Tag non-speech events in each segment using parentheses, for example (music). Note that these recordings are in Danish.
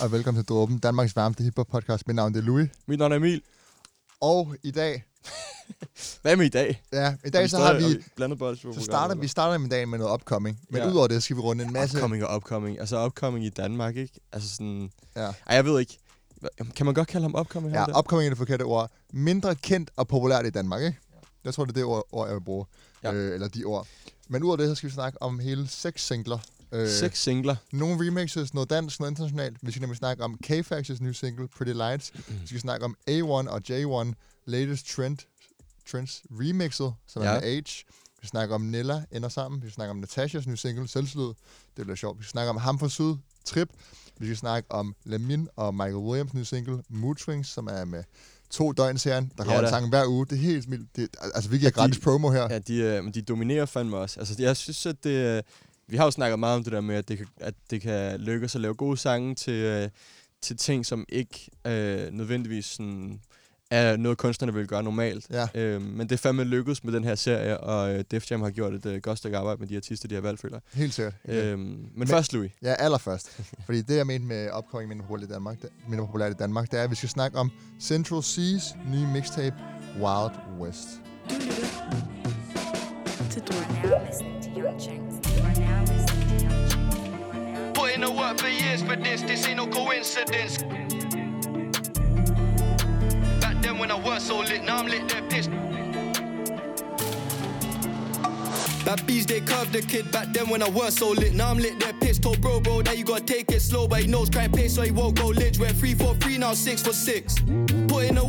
og velkommen til Dråben, Danmarks varmeste hiphop podcast. Mit navn er Louis. Mit navn er Emil. Og i dag, (laughs) Hvad med i dag? ja, i dag så har vi, blandet bold. så starter, vi starter med dagen med noget upcoming. Men Ja. udover det, skal vi runde en masse... Upcoming og upcoming. Altså upcoming i Danmark, ikke? Altså sådan... Ja, Ej, jeg ved ikke. Kan man godt kalde ham upcoming? ja der? upcoming er det forkerte ord. Mindre kendt og populært i Danmark, ikke? Jeg tror, det er det ord, ord jeg vil bruge. Ja. Øh, eller de ord. Men udover det, så skal vi snakke om hele seks singler. Øh, Seks singler. Nogle remixes, noget dansk, noget internationalt. Vi skal nemlig snakke om K-Fax's nye single, Pretty Lights. Vi skal snakke om A1 og J1, Latest Trend, Trends remixet, som ja. er Ja. med H. Vi snakker om Nella ender sammen. Vi skal snakke om Natashas nye single, Selvslid. Det bliver sjovt. Vi skal snakke om Ham fra Syd, Trip. Vi skal snakke om Lamin og Michael Williams nye single, Mood Swings, som er med to døgn serien. Der kommer Ja en sang hver uge. Det er helt vildt. Det, altså, vi giver de- gratis promo her. Ja, de, øh, de dominerer fandme også. Altså, jeg synes, at det... øh, Vi har jo snakket meget om det der med, at det kan, at det kan lykkes at lave gode sange til, øh, til ting, som ikke øh, nødvendigvis sådan, er noget, kunstnerne vil gøre normalt. Ja. Øh, men det er fandme lykkedes med den her serie, og øh, Def Jam har gjort et øh, godt stykke arbejde med de artister, de har valgt, føler. Helt sikkert. Øhm, men, men først, Louis. Ja, allerførst. (laughs) Fordi det, jeg mente med upcoming mindre populært i Danmark, det, mindre populært i Danmark, det er, at vi skal snakke om Central Seas nye mixtape, Wild West. Du lytter til Drøm. You are now listening to Young Chunks. for years for this. This ain't no coincidence. Back then when I was so lit, now I'm lit, they're pissed. Babbies, they curved the kid back then when I was so lit. Now I'm lit, they're pissed. Told bro, bro, that you gotta take it slow. But he knows crime pace, so he won't go lit. We're 3 for 3, now 6 for 6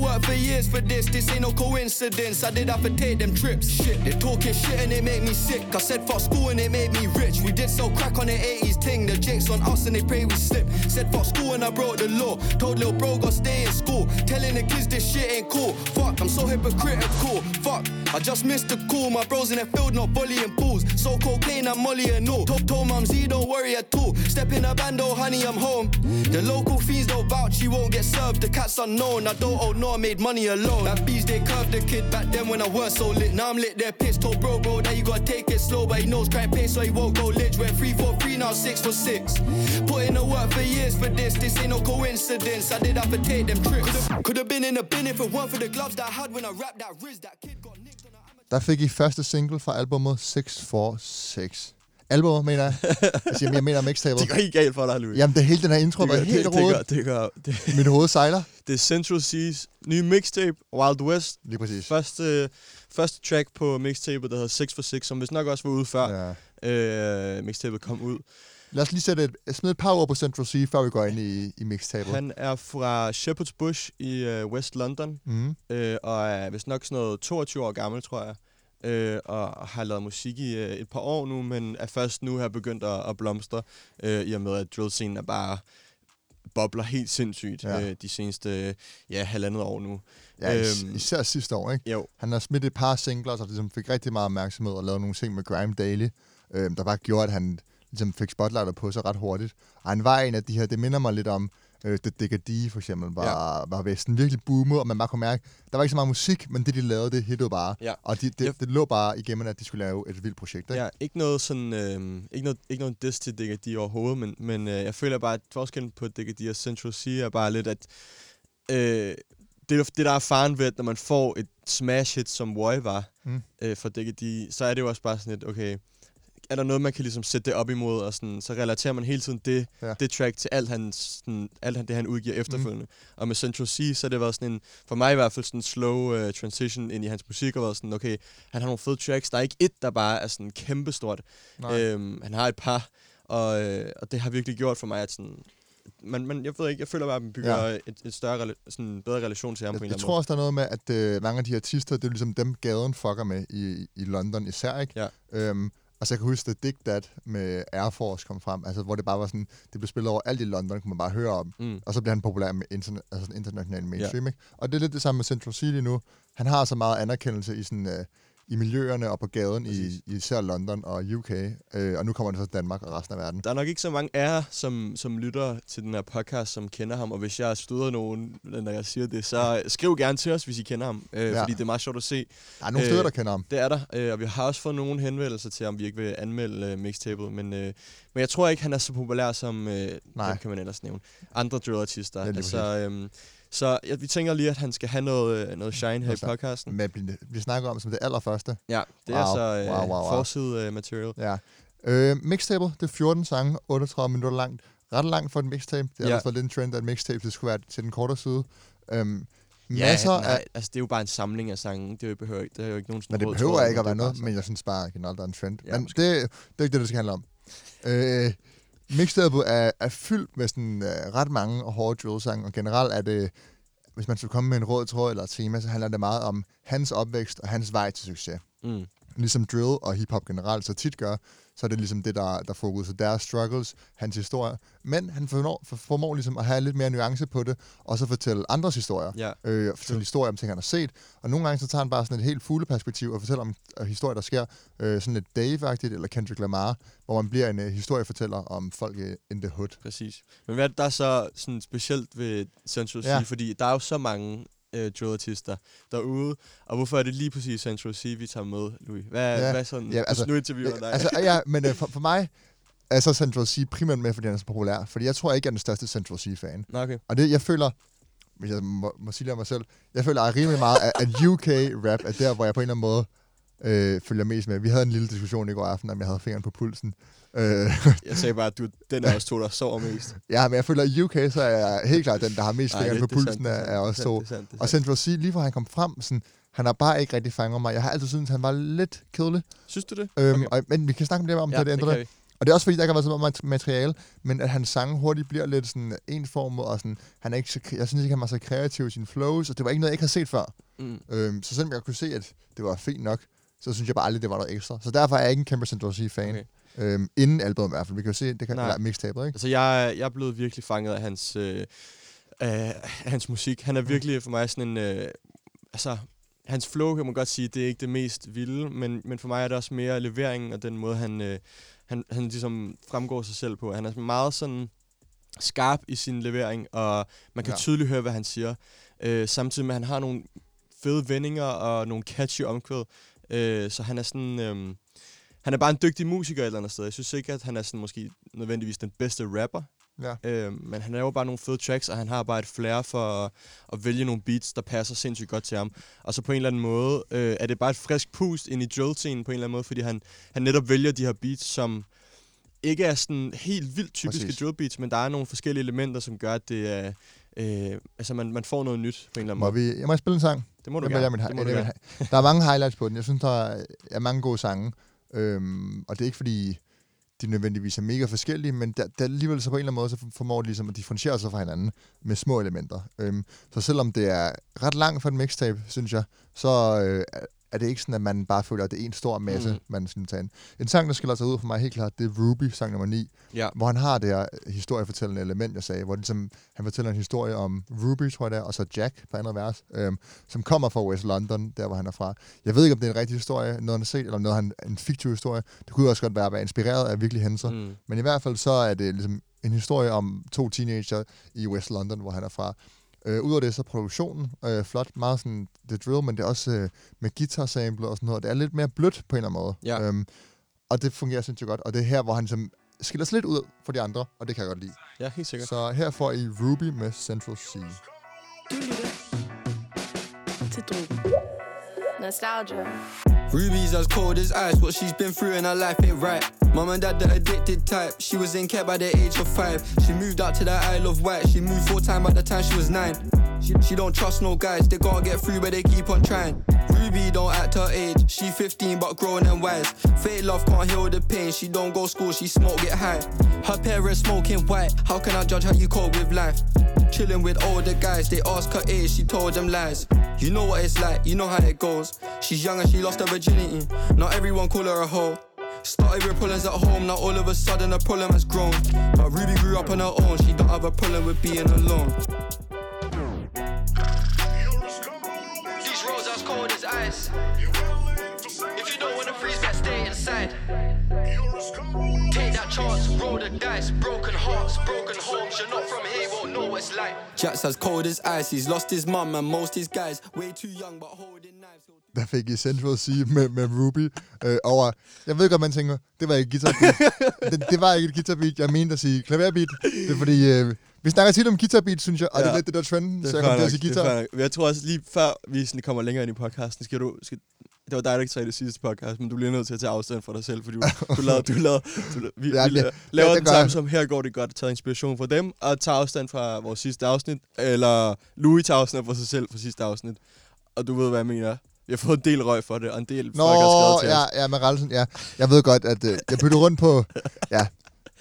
worked for years for this, this ain't no coincidence. I did have to take them trips. Shit, they talking shit and it made me sick. I said fuck school and it made me rich. We did sell crack on the 80s ting. The jakes on us and they pray we slip. Said fuck school and I broke the law. Told little bro go stay in school. Telling the kids this shit ain't cool. Fuck, I'm so hypocritical. Fuck, I just missed the call. My bros in the field not volleying pools. So cocaine and molly and all. Top told mum Z don't worry at all. Step in a bando, honey, I'm home. The local fiends don't vouch, you won't get served. The cat's unknown. I don't owe no, I made money alone. That bees they curved the kid back then when I was so lit. Now I'm lit, they're pissed. Told bro, bro, that you gotta take it slow, but he knows crime pace, so he won't go lich. Went three for three, now six for six. Put in the work for years for this. This ain't no coincidence. I did have to take them trips. Could have been in the bin if it weren't for the gloves that I had when I wrapped that wrist, That kid Der fik I første single fra albumet 646. Albumet, mener jeg. Siger, jeg mener mixtapet. (laughs) Det går helt galt for dig, Louis. Jamen, det hele den her intro det, var gør, helt det, det, gør, rodet. det, gør, det, Mit hoved sejler. det er Central Seas nye mixtape, Wild West. Lige præcis. Første, første track på mixtapet, der hedder 6 for 6, som vist nok også var ude før Ja. øh, mixtapet kom ud. Lad os lige sætte et, smide et par ord på Central Sea, før vi går ind i, i mixtapet. Han er fra Shepherd's Bush i øh, West London, Mm. øh, og er vist nok sådan noget 22 år gammel, tror jeg. Øh, og har lavet musik i øh, et par år nu, men er først nu her begyndt at, at blomstre, øh, i og med at drill-scenen er bare bobler helt sindssygt Ja. øh, de seneste ja, halvandet år nu. Ja, Øhm. især sidste år, ikke? Jo, Han har smidt et par singler, så ligesom fik rigtig meget opmærksomhed og lavet nogle ting med Grime Daily, øh, der bare gjorde, at han ligesom fik spotlighter på sig ret hurtigt. Og han var en af de her, det minder mig lidt om, øh, The Digger D for eksempel, var, ja. var ved sådan virkelig boomet, og man bare kunne mærke, der var ikke så meget musik, men det de lavede, det hittede bare. Ja. Og de, det, Jeg- det lå bare igennem, at de skulle lave et vildt projekt, ikke? Ja, ikke noget sådan, øh, ikke noget, ikke noget diss til Digga D overhovedet, men, men øh, jeg føler bare, at forskellen på Digga D og Central Sea er bare lidt, at øh, det, det der er faren ved, at når man får et smash hit, som Roy var Mm. øh, for Digga D, så er det jo også bare sådan lidt, okay, er der noget, man kan ligesom sætte det op imod, og sådan, så relaterer man hele tiden det, Ja. det track til alt, han, sådan, alt han, det, han udgiver efterfølgende. Mm. Og med Central Sea, så har det været sådan en, for mig i hvert fald, sådan en slow uh, transition ind i hans musik, og været sådan, okay, han har nogle fede tracks, der er ikke et, der bare er sådan kæmpestort. Nej. Øhm, han har et par, og, øh, og det har virkelig gjort for mig, at sådan, man, man, jeg ved ikke, jeg føler bare, at man bygger Ja. et, et større, sådan bedre relation til ham på en Jeg, eller jeg anden tror også, der er noget med, at øh, mange af de artister, det er ligesom dem, gaden fucker med i, i London især, ikke? Ja. Øhm, og så jeg kan huske, at Dig That med Air Force kom frem, altså hvor det bare var sådan, det blev spillet over alt i London, kunne man bare høre om. Mm. Og så bliver han populær med internet, altså international mainstream, ikke? Og det er lidt det samme med Central City nu. Han har så meget anerkendelse i sådan, øh, i miljøerne og på gaden i, Præcis. i især London og UK. Øh, og nu kommer det så til Danmark og resten af verden. Der er nok ikke så mange af jer, som, som lytter til den her podcast, som kender ham. Og hvis jeg støder nogen, når jeg siger det, så skriv gerne til os, hvis I kender ham. Øh, Ja. Fordi det er meget sjovt at se. Der er nogle Øh, steder, der kender ham. Det er der, øh, og vi har også fået nogle henvendelser til, om vi ikke vil anmelde øh, mixtapet. Men, øh, men jeg tror ikke, han er så populær som, øh, Nej. hvem kan man ellers nævne, andre drillartister. Ja, altså, øh, så ja, vi tænker lige, at han skal have noget, øh, noget shine her i Altså, podcasten. Men vi, vi snakker om som det allerførste. Ja, det er Wow, så øh, wow, wow, wow. forside øh, material. Ja. Øh, mixtapet, det er 14 sange, 38 minutter langt. Ret langt for et mixtape. Det har Ja. ja. været lidt en trend, at mixtape det skulle være til den kortere side. Øhm, Ja, masser nej, af... altså det er jo bare en samling af sange. Det behøver ikke, det er jo ikke nogen sådan Men det behøver tråd, ikke at være er noget, men jeg synes bare generelt, der er en trend. Ja, Ja, men måske. det, det er ikke det, det skal handle om. Øh, mixtapet er, er fyldt med sådan, øh, ret mange hårde drill-sange, og generelt er det, hvis man skulle komme med en rød tråd eller et tema, så handler det meget om hans opvækst og hans vej til succes. Mm. Ligesom drill og hiphop generelt så tit gør, så er det ligesom det, der, der fokuserer deres struggles, hans historie. Men han formår, for- formår ligesom at have lidt mere nuance på det, og så fortælle andres historier. Ja. Øh, fortælle historier om ting, han har set. Og nogle gange så tager han bare sådan et helt fugleperspektiv og fortæller om øh, historier, der sker. Øh, sådan lidt Dave-agtigt, eller Kendrick Lamar, hvor man bliver en øh, historiefortæller om folk in the hood. Præcis. Men hvad er det, der er så sådan specielt ved Central C? Ja. Fordi der er jo så mange øh, drillartister derude, og hvorfor er det lige præcis Central C, vi tager med, Louis? Hvad, Ja. hvad sådan, Ja, altså, nu interviewer jeg dig. altså, ja, men øh, for, for mig er så Central C primært med, fordi han er så populær. Fordi jeg tror ikke, jeg er den største Central. Nå, okay. Og det, jeg føler, hvis jeg må, må sige det om mig selv, jeg føler at rimelig meget, at, at UK-rap er der, hvor jeg på en eller anden måde øh, følger mest med. Vi havde en lille diskussion i går aften, om jeg havde fingeren på pulsen. Øh, Jeg sagde bare, at du er den af os to, der sover mest. (laughs) ja, men jeg føler, at i UK, så er jeg helt klart den, der har mest fingeren på er pulsen af, er os to. er er Og. Central C, lige fra han kom frem, sådan, han har bare ikke rigtig fanget mig. Jeg har altid syntes, han var lidt kedelig. Synes du det? Øhm, Okay. og, men vi kan snakke om det, om ja, det, det ændrer kan det. Og det er også fordi, der ikke har været så meget mat- materiale, men at hans sange hurtigt bliver lidt sådan enformet, og sådan, han er ikke så, jeg synes ikke, han var så kreativ i sine flows, og det var ikke noget, jeg ikke havde set før. Mm. Øhm, så selvom jeg kunne se, at det var fint nok, så synes jeg bare aldrig, det var noget ekstra. Så derfor er jeg ikke en kæmpe Central C-fan. Okay. Øhm, inden albumet i hvert fald. Vi kan jo se, det kan være mixtabet, ikke? Altså, jeg, jeg er blevet virkelig fanget af hans, øh, af hans musik. Han er virkelig for mig sådan en... Øh, altså, hans flow kan man godt sige, det er ikke det mest vilde, men, men for mig er det også mere leveringen og den måde, han, øh, han, han ligesom fremgår sig selv på. Han er meget sådan skarp i sin levering, og man kan ja. tydeligt høre, hvad han siger. Øh, samtidig med, at han har nogle fede vendinger og nogle catchy omkvæd. Øh, så han er sådan... Øh, han er bare en dygtig musiker et eller andet sted. Jeg synes ikke, at han er sådan måske nødvendigvis den bedste rapper. Ja. Øh, men han laver bare nogle fede tracks, og han har bare et flair for at, at vælge nogle beats, der passer sindssygt godt til ham. Og så på en eller anden måde øh, er det bare et frisk pust ind i drill-scenen på en eller anden måde, fordi han, han netop vælger de her beats, som ikke er sådan helt vildt typiske Præcis. drill beats, men der er nogle forskellige elementer, som gør, at det er... Øh, altså, man, man får noget nyt på en eller anden Må måde. vi, jeg må spille en sang. Det må du Jeg gerne. min, Det må jeg du vælger gerne. der er mange highlights på den. Jeg synes, der er, er mange gode sange. Øhm, og det er ikke fordi, de nødvendigvis er mega forskellige, men der, der alligevel så på en eller anden måde, så formår de ligesom at differentiere sig fra hinanden med små elementer. Øhm, så selvom det er ret langt for en mixtape, synes jeg, så øh, er det ikke sådan, at man bare føler, at det er en stor masse, mm. man skal tage ind. En sang, der skiller sig ud for mig helt klart, det er Ruby, sang nummer 9, Ja. hvor han har det her historiefortællende element, jeg sagde, hvor det ligesom, han fortæller en historie om Ruby, tror jeg det er, og så Jack på andet vers, øhm, som kommer fra West London, der hvor han er fra. Jeg ved ikke, om det er en rigtig historie, noget han har set, eller noget han, en fiktiv historie. Det kunne også godt være at være inspireret af virkelige hændelser. Mm. Men i hvert fald så er det ligesom en historie om to teenager i West London, hvor han er fra. Øh, Udover det så er produktionen øh, flot, meget sådan, det er drill, men det er også øh, med guitar sample og sådan noget. Det er lidt mere blødt på en eller anden måde. Ja. Øhm, og det fungerer sindssygt godt. Og det er her, hvor han ligesom skiller sig lidt ud for de andre, og det kan jeg godt lide. Ja, helt sikkert. Så her får I Ruby med Central C. Du lytter til Drogen. Nostalgia. Ruby's as cold as ice. What she's been through in her life ain't right. Mom and dad, the addicted type. She was in care by the age of five. She moved out to the Isle of Wight. She moved full time by the time she was nine. She, she don't trust no guys. They can't get through, but they keep on trying. Ruby don't act her age. She 15 but grown and wise. Fake love can't heal the pain. She don't go school. She smoke get high. Her parents smoking white. How can I judge how you cope with life? Chilling with older guys, they ask her age, she told them lies. You know what it's like, you know how it goes. She's young and she lost her virginity. Not everyone call her a hoe. Started with problems at home, now all of a sudden the problem has grown. But Ruby grew up on her own, she don't have a problem with being alone. These roads are as cold as ice. side. stay that chance, roll the dice. Broken hearts, broken homes. You're not from here, won't know what it's like. Jack's as cold as ice. He's lost his mum and most his guys. Way too young, but holding knives. Der fik I Central C med, med Ruby øh, over... Jeg ved godt, man tænker, det var ikke guitar beat. (laughs) det, det, var ikke et guitar beat. Jeg mente at sige klaverbeat. Det er fordi, øh, vi snakker tit om guitar beat, synes jeg, og ja. det er lidt det der trenden, så jeg kom fair til at sige guitar. Jeg tror også lige før vi sådan kommer længere ind i podcasten, skal du... Skal, det var dig, der ikke sagde det sidste podcast, men du bliver nødt til at tage afstand fra dig selv, fordi du, (laughs) du lavede, du lavede, du, la- vi, Ja, ja, vi laver det den samme jeg. som her går det godt, tager inspiration fra dem, og tager afstand fra vores sidste afsnit, eller Louis tager afstand fra sig selv fra sidste afsnit, og du ved, hvad jeg mener. Vi har fået en del røg for det, og en del Nå, folk har skrevet til ja, os. ja, med Ralsen, ja. Jeg ved godt, at øh, jeg byttede rundt på... Ja.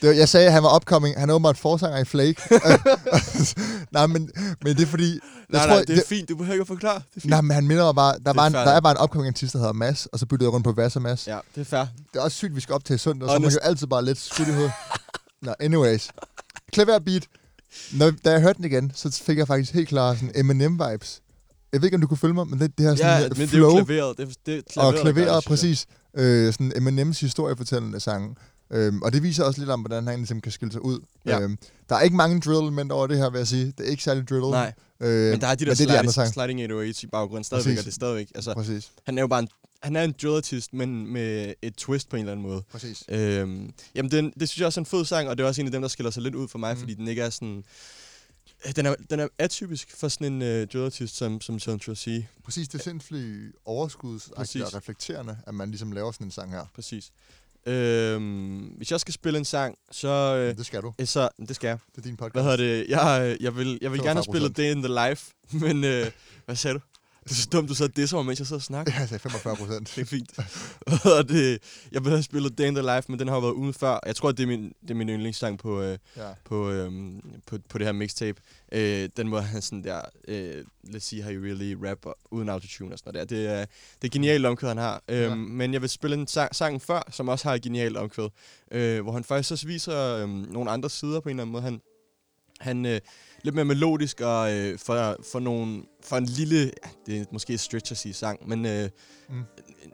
Det var, jeg sagde, at han var upcoming. Han er åbenbart forsanger i Flake. (laughs) (laughs) nej, men, men det er fordi... Jeg Nej, tror, nej, det er fint, du behøver ikke at forklare. Det er fint. Nej, men han minder mig bare... Der, er var en, der er bare en upcoming artist, der hedder Mads, og så byttede jeg rundt på Vass og Mads. Ja, det er fair. Det er også sygt, vi skal op til søndag, så man Honest. jo altid bare lidt skudt i hovedet. Nå, anyways. Klaver beat. Når, da jeg hørte den igen, så fik jeg faktisk helt klart sådan Eminem-vibes. Jeg ved ikke, om du kunne følge mig, men det, det her sådan Ja, men det er flow jo klaveret. Det er, det er og klaveret, gør klaveret, det, præcis. Øh, sådan Eminems historiefortællende sange. Øhm, og det viser også lidt om, hvordan han ligesom kan skille sig ud. Ja. Øhm, der er ikke mange drill-elementer over det her, vil jeg sige. Det er ikke særlig drill. Nej, øh, men der er de der det er de sliding, sange. sliding 808 i baggrunden stadigvæk, Præcis. og det er stadigvæk. Altså, Præcis. han er jo bare en, han er en drillartist, men med et twist på en eller anden måde. Præcis. Øhm, jamen, den, det synes jeg også er en fed sang, og det er også en af dem, der skiller sig lidt ud for mig, Mm. fordi den ikke er sådan... Øh, Den er, den er atypisk for sådan en øh, drillartist som, som Central C. Præcis, det er sindssygt overskudsagtigt og reflekterende, at man ligesom laver sådan en sang her. Præcis. Øhm, hvis jeg skal spille en sang, så... Øh, Det skal du. øh, så det skal jeg. Det er din podcast. Hvad hedder det? Jeg, øh, jeg vil, jeg vil gerne have 45%. spillet Day in the Life, (laughs) men... Øh, hvad sagde du? Det er så dumt, du så disser mig, mens jeg sidder og snakker. Ja, jeg sagde 45 procent. (laughs) Det er fint. (laughs) Hedder det? Jeg have spillet Day in the Life, men den har jo været ude før. Jeg tror, det er min, det er min yndlingssang på, øh, Ja. på, øhm, på, på det her mixtape. Øh, den må han sådan der, øh, let's see how you really rap uden autotune og sådan noget der. Det er, det er genialt omkvæd, han har. Øhm, Ja. Men jeg vil spille en sang, sang før, som også har et genialt omkvæd. Øh, hvor han faktisk også viser øhm, nogle andre sider på en eller anden måde. Han, han øh, lidt mere melodisk og øh, for, for, nogle, for en lille, ja, det er måske et stretch at sige sang, men øh, Mm.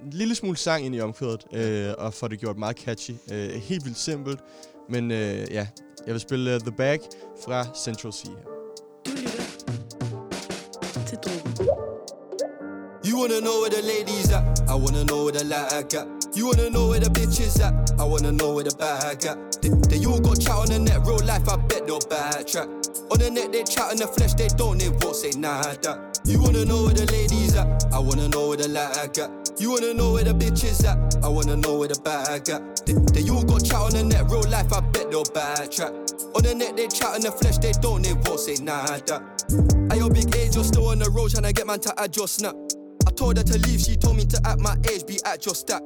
en lille smule sang ind i omkvædet, øh, og får det gjort meget catchy. Øh, helt vildt simpelt, men øh, ja, jeg vil spille uh, The Bag fra Central C. her. You wanna know where the ladies at? I wanna know where the like at. You wanna know where the bitches at? I wanna know where the bag at. They, they all got chat on the net, real life, I bet they'll backtrack. On the net, they chat on the flesh, they don't, they won't say nada. You wanna know where the ladies at? I wanna know where the like at. You wanna know where the bitches at? I wanna know where the bag at. They, they all got chat on the net, real life, I bet they'll backtrack. On the net, they chat on the flesh, they don't, they won't say nada. At your big age, you're still on the road trying to get man to add your snap. I told her to leave, she told me to at my age, be at your stack.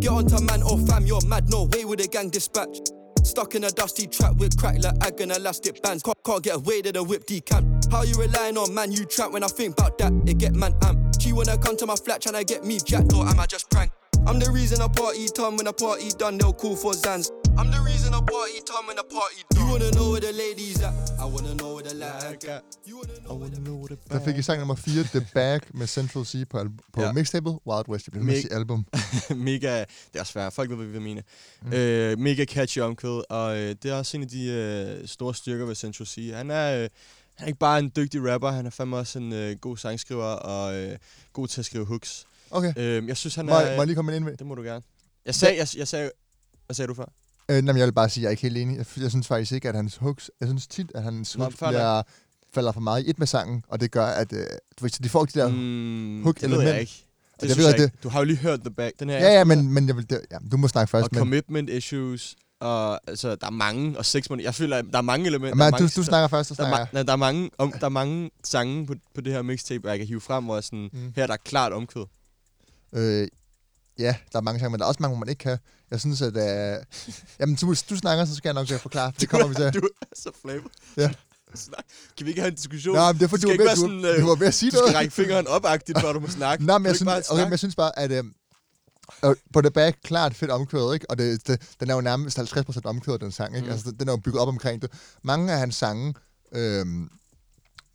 Get on to man or fam, you're mad, no way with a gang dispatch. Stuck in a dusty trap with crack like ag and elastic bands. Can't, can't get away to the whip decamp. How you relying on man, you trap when I think about that, it get man amp. She wanna come to my flat tryna get me jacked, or am I just prank? I'm the reason a party done when a party done, they'll call for Zans. I'm the reason a party done when a party done. You wanna know where the ladies at? I wanna know where the lag at. You wanna know where the Der fik I sang nummer 4, The Bag med Central C på, al- på ja. Mixtapet Wild West. Jeg bliver sige album. (laughs) mega, det er svært, folk ved, hvad vi mener. Mm. Øh, mega catchy omkvæd, og øh, det er også en af de øh, store styrker ved Central C. Han er, øh, han er ikke bare en dygtig rapper, han er fandme også en øh, god sangskriver og øh, god til at skrive hooks. Okay, Øh, jeg synes, han må, er... må jeg lige komme ind med? Det må du gerne. Jeg sagde, jeg, jeg sagde, hvad sagde du før? Øh, nej, jeg vil bare sige, at jeg er ikke helt enig. Jeg, jeg synes faktisk ikke, at hans hooks... Jeg synes tit, at hans hooks bliver, falder for meget i et med sangen, og det gør, at øh, du ved, så de får de der... Mm. Hook det ved jeg ikke. Det Jeg ved, jeg ikke. Du har jo lige hørt The Back. Den her Ja, ja, men, men jeg vil, det, ja, du må snakke først. og Men, commitment issues, og altså, der er mange, og seks måneder. Jeg føler, at der er mange elementer. men der er du, mange, du snakker først, så der, er, snakker ma- jeg. der, er mange, om, der er mange sange på, på det her mixtape, jeg kan hive frem, hvor jeg sådan, Mm. her er der klart omkvæd. Øh, ja, der er mange sange, men der er også mange, hvor man ikke kan. Jeg synes, at... Øh, jamen, du, du snakker, så skal jeg nok øh, forklare. Det kommer vi til. Du er så flavor. Ja. Snak. Kan vi ikke have en diskussion? Nå, men det er fordi, Du du, skal var ikke ved, du, sådan, øh, du var ved at sige Du skal noget. række fingeren op-agtigt, før du må snakke. Nej, men jeg du synes, bare okay, men jeg synes bare, at... Øh, øh, på det back, klart fedt omkvædet, ikke? Og det, det, den er jo nærmest 50% omkvædet, den sang, ikke? Mm. Altså, den er jo bygget op omkring det. Mange af hans sange, øh,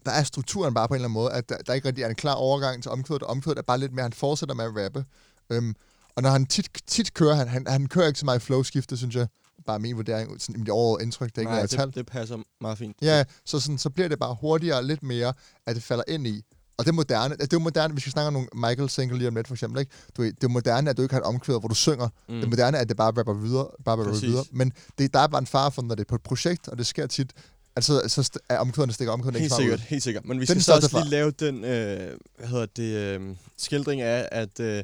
der er strukturen bare på en eller anden måde, at der, der ikke rigtig er en klar overgang til omkvædet, og omkvædet er bare lidt mere, han fortsætter med at rappe. Øhm, Og når han tit, tit kører, han, han, han kører ikke så meget flow-skifte, synes jeg. Bare min vurdering, sådan i mit overordnede indtryk, det er ikke Nej, noget, jeg det, det passer meget fint. Ja, så, sådan, så bliver det bare hurtigere lidt mere, at det falder ind i. Og det er moderne. Det er moderne, vi skal snakke om nogle Michael single lige om lidt, for eksempel. Ikke? Du, det er moderne, at du ikke har et omkvæd, hvor du synger. Mm. Det er moderne, at det bare rapper videre. Bare rapper Præcis. videre. Men det, der er bare en fare for, når det er på et projekt, og det sker tit, altså, så st- er omkvædene stikker omkvædene Helt ikke sikkert, ud. helt sikkert. Men vi er skal den så også lige lave den, øh, hvad hedder det, øh, skildring af, at øh,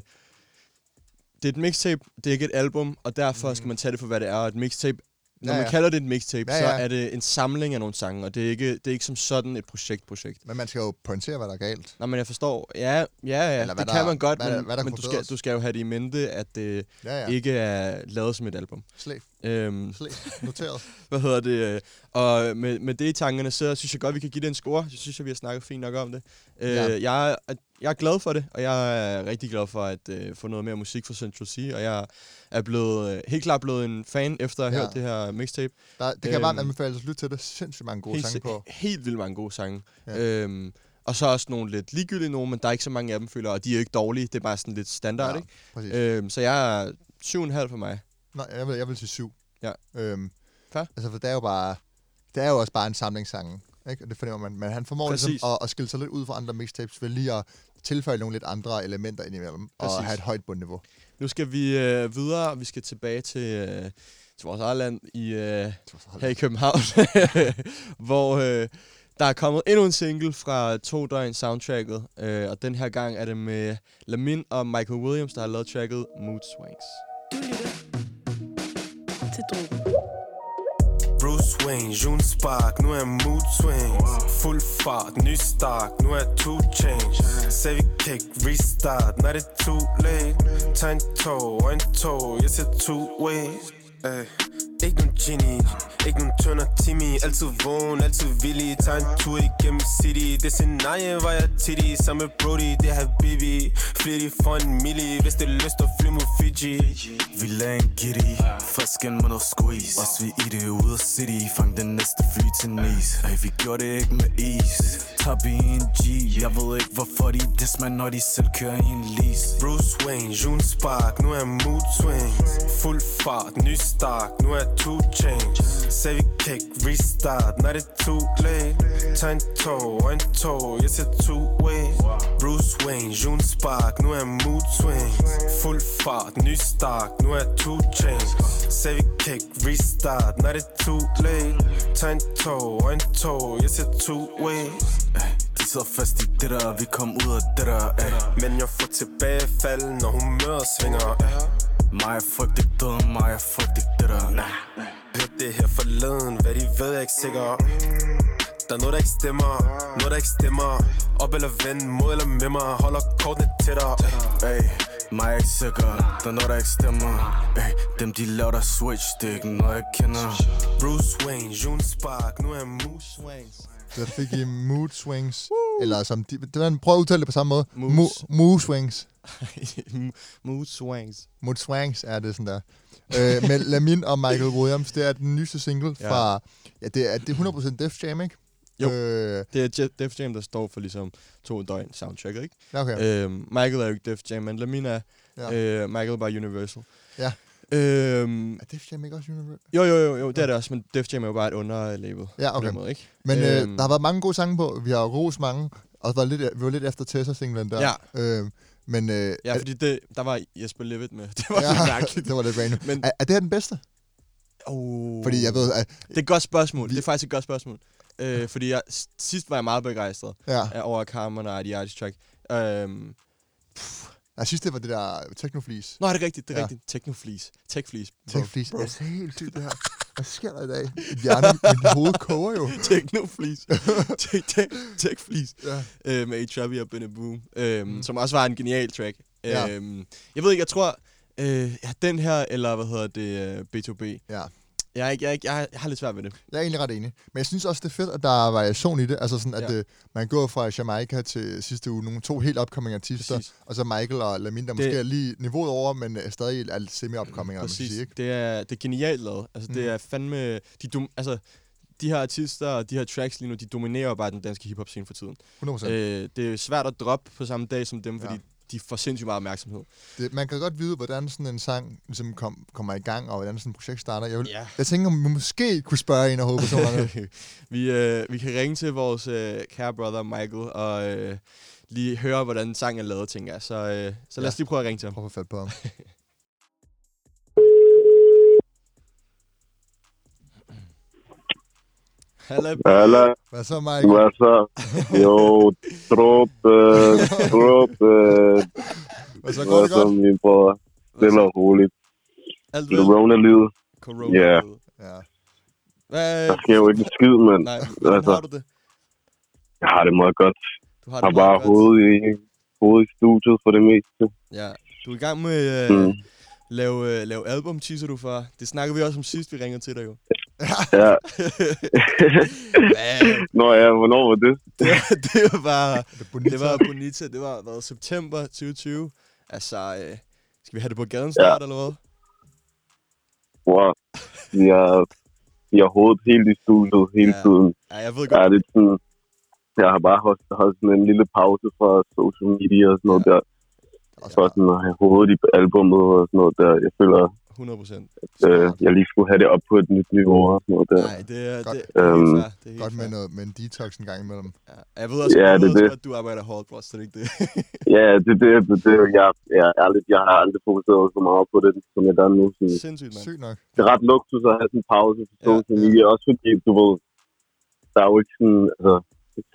det er et mixtape, det er ikke et album, og derfor skal man tage det for, hvad det er. Et mixtape, når Mm. Ja, man ja. kalder det et mixtape, Ja, så ja. er det en samling af nogle sange, og det er ikke, det er ikke som sådan et projekt-projekt. Men man skal jo pointere, hvad der er galt. Nå, men jeg forstår. Ja, ja, ja Eller det der- kan man godt, hvad men, hvad der men du, skal, du skal jo have det i mente, at det Ja, ja. ja. ikke er lavet som et album. Slæb. Øhm, Slæb. Noteret. (laughs) hvad hedder det? Og med, med det i tankerne, så synes jeg godt, vi kan give det en score. Jeg synes, at vi har snakket fint nok om det. Øh, Ja. jeg, jeg er glad for det, og jeg er rigtig glad for at øh, få noget mere musik fra Central C, og jeg er blevet, øh, helt klart blevet en fan efter at have Ja. hørt det her mixtape. Der, det kan Øhm, anbefale at lytte til det. Sindssygt mange gode helt, sange på. helt vildt mange gode sange. Ja. Øhm, og så også nogle lidt ligegyldige nogle, men der er ikke så mange af dem, føler og de er ikke dårlige. Det er bare sådan lidt standard, Ja, ikke? Præcis. Øhm, så jeg er 7,5 for mig. Nej, jeg vil, jeg vil sige syv. Ja. Øhm, Fair. altså, for det er jo bare... Det er jo også bare en samlingssange, ikke? Og det fornemmer man. Men han formår Præcis. ligesom at, at skille sig lidt ud fra andre mixtapes ved lige at tilføje nogle lidt andre elementer indimellem. Og Præcis. have et højt bundniveau. Nu skal vi øh, videre. Vi skal tilbage til, øh, til vores eget land i, øh, her i København, (laughs) hvor øh, der er kommet endnu en single fra To Døgn soundtracket, øh, og den her gang er det med Lamin og Michael Williams, der har lavet tracket Mood Swings. Du lytter til Drogen. Bruce Wayne, June Spark, nu er mood swings Fuld fart, ny start, nu er two change. Sagde vi kan ikke restart, når det er too late. Tag en tog og en tog, jeg ser two ways. Ay. Ikke nogen genie, ikke nogen tønder Timmy. Altid vågen, altid villig. Tag en tur igennem city. Det scenarie var jeg tit i Sammen med Brody, det her baby Flittig for en milli. Hvis det lyst at fly mod Fiji. Vi lagde en giddy. Frisk med noget squeeze. Også vi i det ude af city. Fang den næste fly til Nice. Ej, vi gjorde det ikke med is. Top i en G? Jeg ved ikke hvorfor de diss mig Når de selv kører i en lease. Bruce Wayne, June Spark, nu er mood swings. Fuld fart, ny start, nu er two Sagde vi kan ikke restart, når det er too late. Tag en tog og en tog, jeg ser two ways Bruce Wayne, June Spark, nu er mood swings. Fuld fart, ny start, nu er two Sagde vi kan ikke restart, når det er too late. Tag en tog og en tog, jeg ser two ways Ay, De sidder fast i det der. Vi kom ud af det der ay. Men jeg får tilbagefald, når humøret svinger Mig er fuck det døde, Mig er frygt det der nah. Hørte det her forleden, hvad de ved, jeg ikke sikker Der er noget, der ikke stemmer, noget, der ikke stemmer Op eller vend, mod eller med mig, holder kortene tættere hey. mig er ikke sikker Der er noget der ikke stemmer hey, Dem de laver der switch Det er ikke noget jeg kender Bruce Wayne, June Spark, nu er jeg mus Swings. Der fik I mood swings. Eller som de, det var, prøv at udtale det på samme måde. Moose. Mo- (laughs) mood swings. Mood Swings. Mood swings er det sådan der. øh, med (laughs) Lamin og Michael Williams, det er den nyeste single Ja. fra... Ja, det er, det er 100% Def Jam, ikke? Jo. Øh, Det er Def Jam, der står for ligesom to døgn soundtracket, ikke? okay. Øhm, Michael er jo ikke Def Jam, men Lamin er ja. øh, Michael by Universal. Ja. Øhm, Er Def Jam ikke også Universal? jo, jo, jo, jo, det er det også, men Def Jam er jo bare et underlabel. Ja, På okay. den måde, ikke? Men øh, Øhm. der har været mange gode sange på. Vi har ros mange. Og var lidt, vi var lidt efter Tessa-singlen der. Ja. Øh, men øh, Ja, fordi det, der var Jesper Levitt med. (laughs) Det var ja, lidt mærkeligt. det var lidt random. Men, Er, er det her den bedste? oh, Fordi jeg ved, at... Det er et godt spørgsmål. Vi- Det er faktisk et godt spørgsmål. Øh, fordi jeg, sidst var jeg meget begejstret Ja, over Carmen og The Artist Track. Øhm, synes, det var det der Technofleece. nå, er det rigtigt? Det er Ja. rigtigt. Bro. Techfleece. Bro. Det er helt sygt, det her. Hvad sker der i dag? Mit hjerne, mit hoved koger jo. (laughs) Technofleece. Tech- tech- Techfleece. Ja. Øh, med A-Travi og Benny Boom. Mm. Som også var en genial track. Ja. Øhm, jeg ved ikke, jeg tror... Øh, ja, den her, eller hvad hedder det, øh, B2B. ja. Jeg, er ikke, jeg, er ikke, jeg, jeg har lidt svært ved det. Jeg er egentlig ret enig. Men jeg synes også, det er fedt, at der er variation i det. Altså sådan, at Ja. ja. man går fra Jamaica til sidste uge, nogle to helt upcoming artister, Præcis. og så Michael og Lamin, der Det- måske er lige niveauet over, men er stadig er semi-upcoming, man Præcis. sige, ikke? Det er, det er genialt lavet. Altså, mm. det er fandme... De, dom, altså, de her artister og de her tracks lige nu, de dominerer bare den danske hiphop scene for tiden. 100%. Øh, det er svært at droppe på samme dag som dem, fordi Ja. De får sindssygt meget opmærksomhed. Det, man kan godt vide, hvordan sådan en sang ligesom kom, kommer i gang, og hvordan sådan et projekt starter. Jeg, vil, Ja. jeg tænker, om vi måske kunne spørge en af hovedpersonerne. (laughs) vi, øh, vi kan ringe til vores øh, kære brother Michael og øh, lige høre, hvordan sangen er lavet, tænker jeg. Så, øh, så lad os Ja. lige prøve at ringe til ham. Prøv at få fat på ham. (laughs) Hallo. Eller, Hvad så, Michael? hvad så? Jo, drop, øh, drop, øh, Hvad så, går det godt? min bror? Stille og roligt. Alt? Corona-livet. Corona. Ja. Ja. Hvad, Der sker jo ikke en skid, men nej, hvordan altså, har du det? jeg har det meget godt. Du har Jeg har det bare godt. hovedet i, hovedet i studiet for det meste. Ja. Du er i gang med at øh, Mm. lave, øh, lave album, teaser du for. Det snakkede vi også om sidst, vi ringede til dig jo. Ja. (laughs) Nå ja, hvornår var det? det, det var. Det er. Det var Bonita, det var hvad, september 2020. Altså, øh, skal vi have det på gaden snart, ja. eller hvad? Wow. Jeg, jeg har hovedet helt i studiet hele Ja. tiden. Ja, jeg ved godt. er lidt sådan... Jeg har bare holdt, holdt sådan en lille pause fra social media og sådan noget Ja. der. For sådan at have hovedet i albummet og sådan noget der. Jeg føler, 100 procent. øh, jeg lige skulle have det op på et nyt niveau og sådan noget der. Nej, det er, Godt. det, det er Øhm. Det er helt Godt med, noget, med en detox en gang imellem. Ja. Jeg ved også, Ja, jeg det ved er også det. godt, du arbejder hårdt, bro, så (laughs) det er ikke det. Ja, det, det, det, det jeg, jeg, er ærligt, jeg har aldrig fokuseret så meget på det, som jeg gør nu. Sådan, Sindssygt, mand. Sygt nok. det er ret luksus at have sådan en pause på Ja, social ja. media. Også fordi, du ved, der er jo ikke sådan, altså,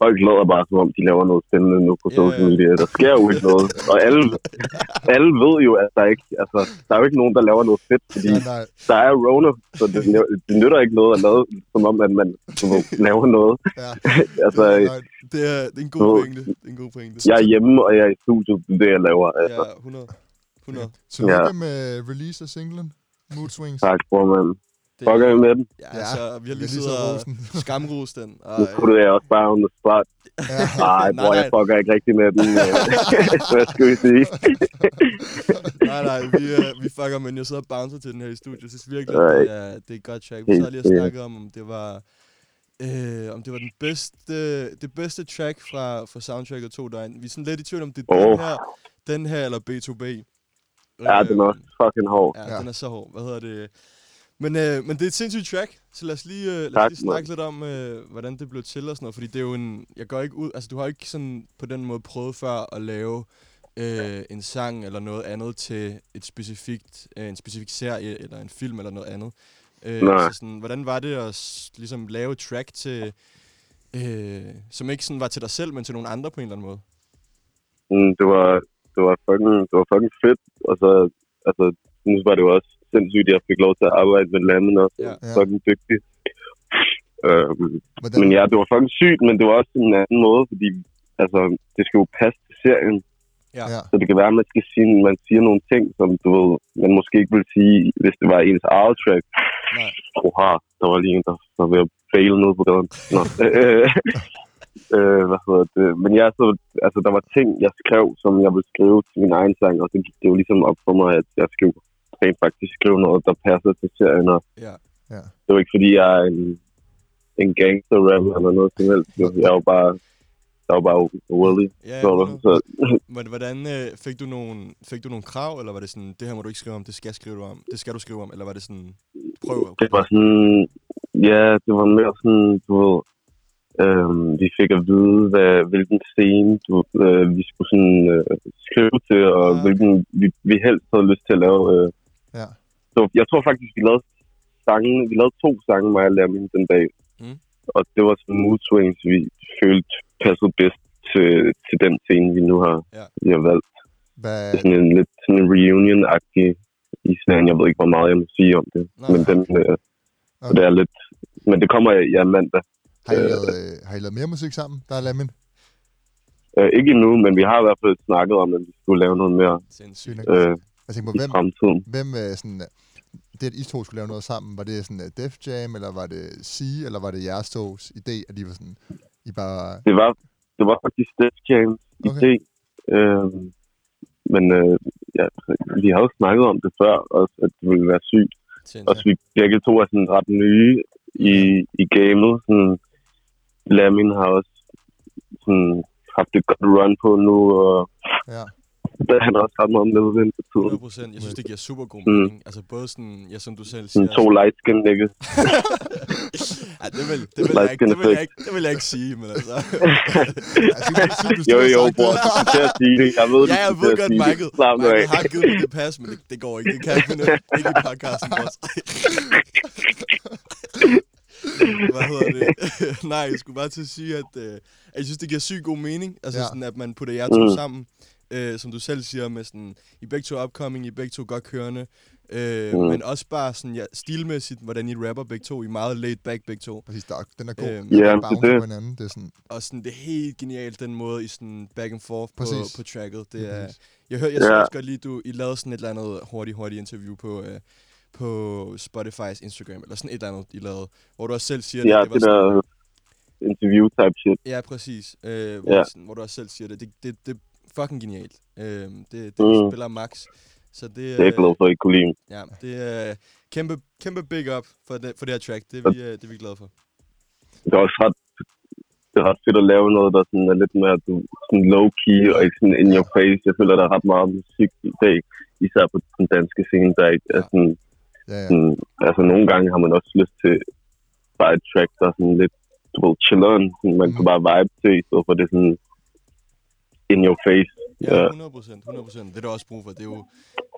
folk lader bare som om, de laver noget spændende nu på Ja, social ja. media. Der sker jo ikke noget. Og alle, (laughs) alle ved jo, at der ikke, altså, der er jo ikke nogen, der laver noget fedt, fordi Nej, nej. der er Rona, så det, (laughs) det nytter ikke noget at lave, som om, at man (laughs) laver noget. Ja. Altså, Det er løgn. Det er, det er en god pointe. Det er en god pointe. jeg er hjemme, og jeg er i studiet, det er det, jeg laver. Altså, Ja, 100. 100. Tillykke med release af singlen. Mood Swings. tak, bror, man. Det, Fucker I med den? ja, altså, vi har lige siddet og rosen. (laughs) skamrost den. Og, Nu øh, putter jeg også bare on the spot. Ja. (laughs) Nej, bror, jeg fucker ikke rigtig med den. øh. (laughs) Hvad skal vi sige? nej, nej, vi, øh, vi fucker, men jeg sidder og bouncer til den her i studiet. Jeg synes virkelig, at det er, det er et godt track. Vi sad lige og snakkede om, om det var... Øh, om det var den bedste, det bedste track fra, fra soundtracket to døgn. Vi er sådan lidt i tvivl om, det er den Åh. her, den her eller B2B. Ja, den er også fucking hård. Ja, Ja. ja, den er så hård. Hvad hedder det? Men, øh, men det er et sindssygt track, så lad os lige, øh, lad os Tak, lige snakke lidt om, øh, hvordan det blev til og sådan noget. Fordi det er jo en... Jeg går ikke ud... Altså, du har ikke sådan på den måde prøvet før at lave øh, en sang eller noget andet til et specifikt, øh, en specifik serie eller en film eller noget andet. Øh, Nej. så sådan, hvordan var det at ligesom lave et track til... Øh, som ikke sådan var til dig selv, men til nogle andre på en eller anden måde? Mm, det var, det var fucking, det var fucking fedt. Og så, altså, nu var det jo også sindssygt, at jeg fik lov til at arbejde med Lammen og Ja. Ja. fucking dygtig. Øhm, Hvordan, men ja, det var fucking sygt, men det var også en anden måde, fordi altså, det skal jo passe til serien. Ja. Så det kan være, at man, skal sige, man siger nogle ting, som du ved, man måske ikke ville sige, hvis det var ens eget track. Nej. Oha, der var lige en, der var ved at fail nede på gaden. Nå. (laughs) øh, hvad hedder det? Men ja, så, altså, der var ting, jeg skrev, som jeg ville skrive til min egen sang, og så gik det jo ligesom op for mig, at jeg skulle rent faktisk skrive noget, der passer til serien, og Ja. Ja. det var ikke fordi, jeg er en, en gangster rapper eller noget som helst. Jeg var bare, jeg var bare Willy. Ja, Så, 100. så, (laughs) Men hvordan øh, fik du nogle fik du nogle krav eller var det sådan det her må du ikke skrive om, det skal skrive du om, det skal du skrive om eller var det sådan prøv at det var sådan, ja, det var mere sådan, du ved, øhm, vi fik at vide, hvad, hvilken scene du, øh, vi skulle sådan, øh, skrive til, og Ah. ah. hvilken vi, vi helst havde lyst til at lave. Øh. Ja. Så jeg tror faktisk, vi lavede sange, vi lavede to sange, mig og Lamin, den dag. Mm. Og det var sådan mood swings, vi følte passede bedst til, til den scene, vi nu har, Ja. vi har valgt. hvad, Det er sådan en lidt sådan en reunion-agtig i serien. Jeg ved ikke, hvor meget jeg må sige om det. Nej. Men den, øh, så det er lidt... Men det kommer ja, mandag. har, I lavet, øh, har I lavet mere musik sammen, der er Lamin? Øh, ikke endnu, men vi har i hvert fald snakket om, at vi skulle lave noget mere sindssygt. Øh, Jeg tænker på, i hvem, fremtiden. hvem øh, sådan, øh, det, at I to skulle lave noget sammen, var det sådan uh, Def Jam, eller var det C, eller var det jeres tos idé, at de var sådan, I bare... Det var, det var faktisk Def Jams Okay. idé. Øh, men øh, ja, vi har jo snakket om det før, også, at det ville være sygt. Sindssygt. Også vi begge to er sådan ret nye i, i gamet. Sådan, Lamin har også sådan, haft et godt run på nu, og Ja. (laughs) der er han også ret meget med den for tiden. 100 procent. Jeg synes, det giver super god Mm. mening. Altså både sådan, ja, som du selv siger. To light skin niggas. (laughs) ja, det vil, det, vil jeg ikke, det, vil jeg ikke, det vil jeg ikke sige, men altså. (laughs) Jo, jo, bror, du skal til at sige det. Jeg ved, ja, jeg du ved godt. Michael. Michael har givet mig det pas, men det, det går ikke. Det kan jeg ikke i podcasten også. Hvad hedder det? Nej, jeg skulle bare til at sige, at, øh, at jeg synes, det giver sygt god mening. Altså Ja. sådan, at man putter jer to Mm. sammen. Øh, som du selv siger, med sådan, I begge to upcoming, I begge to godt kørende. Øh, Mm. Men også bare sådan, ja, stilmæssigt, hvordan I rapper begge to. I er meget laid back begge to. Præcis, der, er- den er god. Den er Ja, bare det er det. hinanden. Det er sådan, Og sådan, det er helt genialt, den måde, I sådan back and forth på, Præcis. på tracket. Det er, jeg hørte, jeg Ja. synes også godt lige, du I lavede sådan et eller andet hurtigt, hurtigt interview på, øh, på Spotify's Instagram, eller sådan et eller andet, I lavede, hvor du også selv siger, Ja, at det var det sådan, der interview type shit. Ja, præcis. Øh, hvor, Ja. sådan, hvor du også selv siger det. Det, det, det fucking genialt. Øh, det det Mm. mm. spiller max. Så det, Det er glad for, at I kunne lide. Ja, det er kæmpe, kæmpe big up for det, for det her track. Det er vi, øh, det er vi glade for. Det er også ret, det er ret fedt at lave noget, der sådan er lidt mere du, sådan low-key og ikke sådan in your face. Jeg føler, der er ret meget musik i dag, især på den danske scene, der ikke er sådan, ja, ja. sådan, altså nogle gange har man også lyst til bare et track, der er sådan lidt, du ved, chilleren, sådan, man Mhm. kan bare vibe til, i stedet for det sådan in your face. Ja, Ja. 100 procent. 100 procent. Det er der også brug for. Det er jo,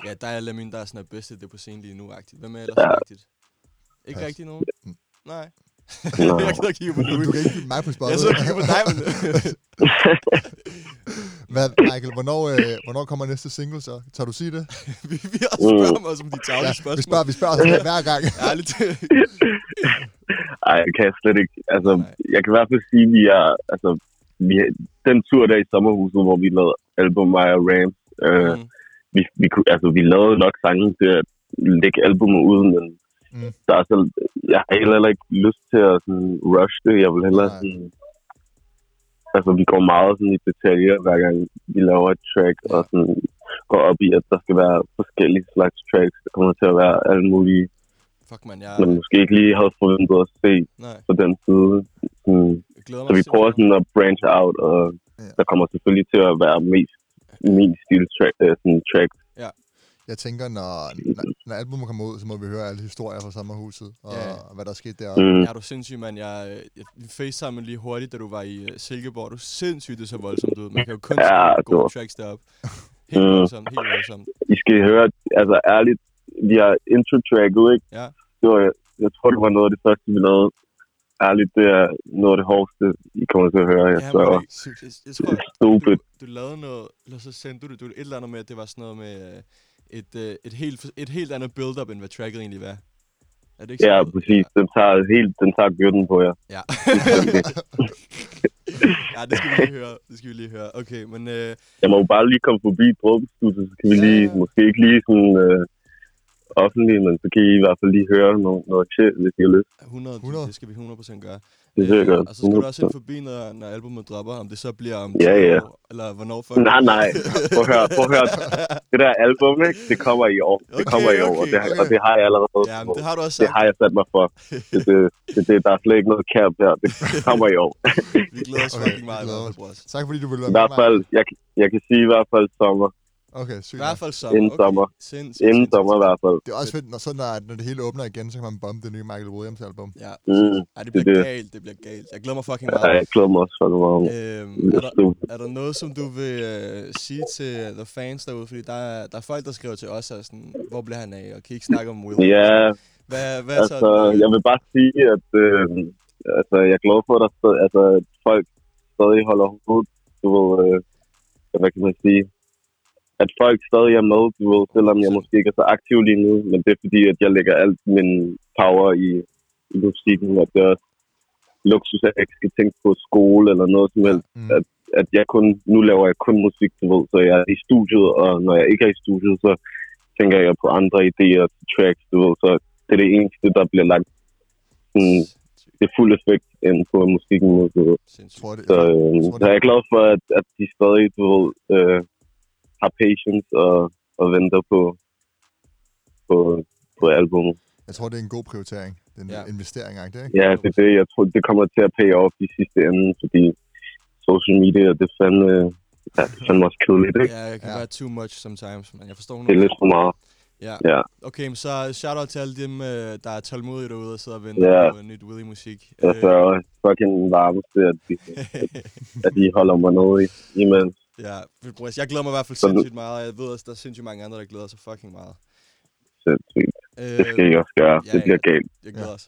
ja, der er Lamin, der er sådan er bedste det er på scenen lige nu, agtigt. Hvem er ellers Ja. rigtigt? Ikke Pas. rigtig nogen? Mm. Nej. Nej. (laughs) jeg gider kigge på Louis. du kan ikke kigge mig på Jeg spottet. sidder og kigger på dig, men... (laughs) Hvad, Michael, hvornår, øh, hvornår kommer næste single så? Tør du sige det? (laughs) vi, vi har spørger mig om de tavlige Ja, spørgsmål. vi spørger, vi spørger os hver gang. Ærligt. Ej, jeg kan slet ikke. Altså, Nej. jeg kan i hvert fald sige, at vi er, altså, vi, den tur der i sommerhuset, hvor vi lavede album, mig og Rams, øh, Mm. vi, vi, kunne, altså, vi lavede nok sange til at lægge albumet ud, men Mm. mm. der er så, jeg har heller ikke lyst til at sådan, rush det. Jeg vil hellere Nej. sådan, altså, vi går meget sådan, i detaljer, hver gang vi laver et track, Ja. og sådan, går op i, at der skal være forskellige slags tracks. Der kommer til at være alle mulige, Fuck, man, jeg, man måske ikke lige havde forventet at se nej, på den side. Sådan, jeg glæder mig så vi prøver sådan at branch out, og Ja. ja. der kommer selvfølgelig til at være mest min stil track, øh, sådan track. Jeg tænker, når, når, når albumet kommer ud, så må vi høre alle historier fra sommerhuset, og Ja. hvad der er sket deroppe. Mm. Ja, er du sindssyg, mand. Jeg, jeg, vi facetimede lige hurtigt, da du var i uh, Silkeborg. Du er sindssygt, det er så voldsomt ud. Man kan jo kun Ja, ja, det gode var- tracks deroppe. Helt Mm. voldsomt, helt voldsomt. I skal høre, altså ærligt, vi har intro-tracket, ikke? Ja. Det var, jeg tror, det var noget af det første, vi lavede. Ærligt, det er noget af det hårdeste, I kommer til at høre. Jeg Ja, så jeg, jeg, jeg tror, stupid. du, du lavede noget, eller så sendte du det, du et eller andet med, at det var sådan noget med øh, et, øh, et, helt, et helt andet build-up, end hvad tracket egentlig var. Er det ikke Ja, sådan præcis. Den tager, helt, den tager gyrden på jer. Ja. (laughs) ja, det skal vi lige høre. Det skal vi lige høre. Okay, men øh, Jeg må jo bare lige komme forbi Drukkestudiet, så kan vi Ja, lige, ja. måske ikke lige sådan øh, offentligt, men så kan I i hvert fald lige høre noget, noget shit, hvis I har lyst. 100, 100. det skal vi 100% gøre. Det vil jeg gøre. Og så skal du også 100%. ind forbi, når, når albumet dropper, om det så bliver om Ja, 10 ja. år, eller hvornår for Nej, nej. Prøv at høre, prøv at høre. (laughs) Det der album, ikke? Det kommer i år. Det Okay, kommer i år, og, okay, det, har- og det har jeg allerede. Ja, men det har du også det sagt. har jeg sat mig for. Det, det, det, det, der er slet ikke noget kært her. Det kommer i år. (laughs) Vi glæder os Okay, vi meget, i os. Bros. Tak fordi du ville I være med, hvert fald, jeg, jeg kan sige i hvert fald sommer. Okay, sygt. I hvert fald sommer. Inden okay. sommer. Sindssygt, Inden sommer i hvert fald. Det er også fedt, når, så når, når det hele åbner igen, så kan man bombe det nye Michael Williams album. Ja, Mm, Ej, det er bliver det. galt, det bliver galt. Jeg glæder mig fucking Ja, meget. jeg glæder mig også for det meget. Øhm, er, er der, er der noget, som du vil øh, sige til the fans derude? Fordi der er, der er folk, der skriver til os, og sådan, hvor bliver han af, og kan I ikke snakke om Will? Ja, Hvad, hvad altså, så? jeg vil bare sige, at øh, altså, jeg er glad for, at der altså, at folk stadig holder hovedet, du ved, øh, hvad kan man sige, at folk stadig er med, du ved, selvom jeg måske ikke er så aktiv lige nu, men det er fordi, at jeg lægger alt min power i, i musikken, og det er også luksus, at jeg ikke skal tænke på skole eller noget som helst, Mm. at, at jeg kun, nu laver jeg kun musik, du ved, så jeg er i studiet, og når jeg ikke er i studiet, så tænker jeg på andre idéer til tracks, du ved, så det er det eneste, der bliver lagt sådan, det fuld effekt ind på musikken du ved. Så, jeg, øh, så jeg er glad for, at, at de stadig, du ved, øh, har patience og, og venter på, på, på albumet. jeg tror, det er en god prioritering. Det er en Ja. ja. investering, ikke? Ja, det er det. Jeg tror, det kommer til at pay off i sidste ende, fordi social media, det er fandme, ja, det er fandme også kedeligt, ikke? Ja, det kan Ja. være too much sometimes, men jeg forstår Det er 100. lidt for meget. Ja. Ja. Okay, så shout-out til alle dem, øh, der er tålmodige derude og sidder og venter Ja. på nyt Willy-musik. Jeg Øh, sørger fucking varme til, at de, at de holder mig nede i, imens. Ja, bror. jeg glæder mig i hvert fald Så nu- sindssygt meget, og jeg ved også, der er sindssygt mange andre, der glæder sig fucking meget. Sindssygt. Øh, Det skal I også gøre. ja, Det bliver ja. galt. Jeg glæder os.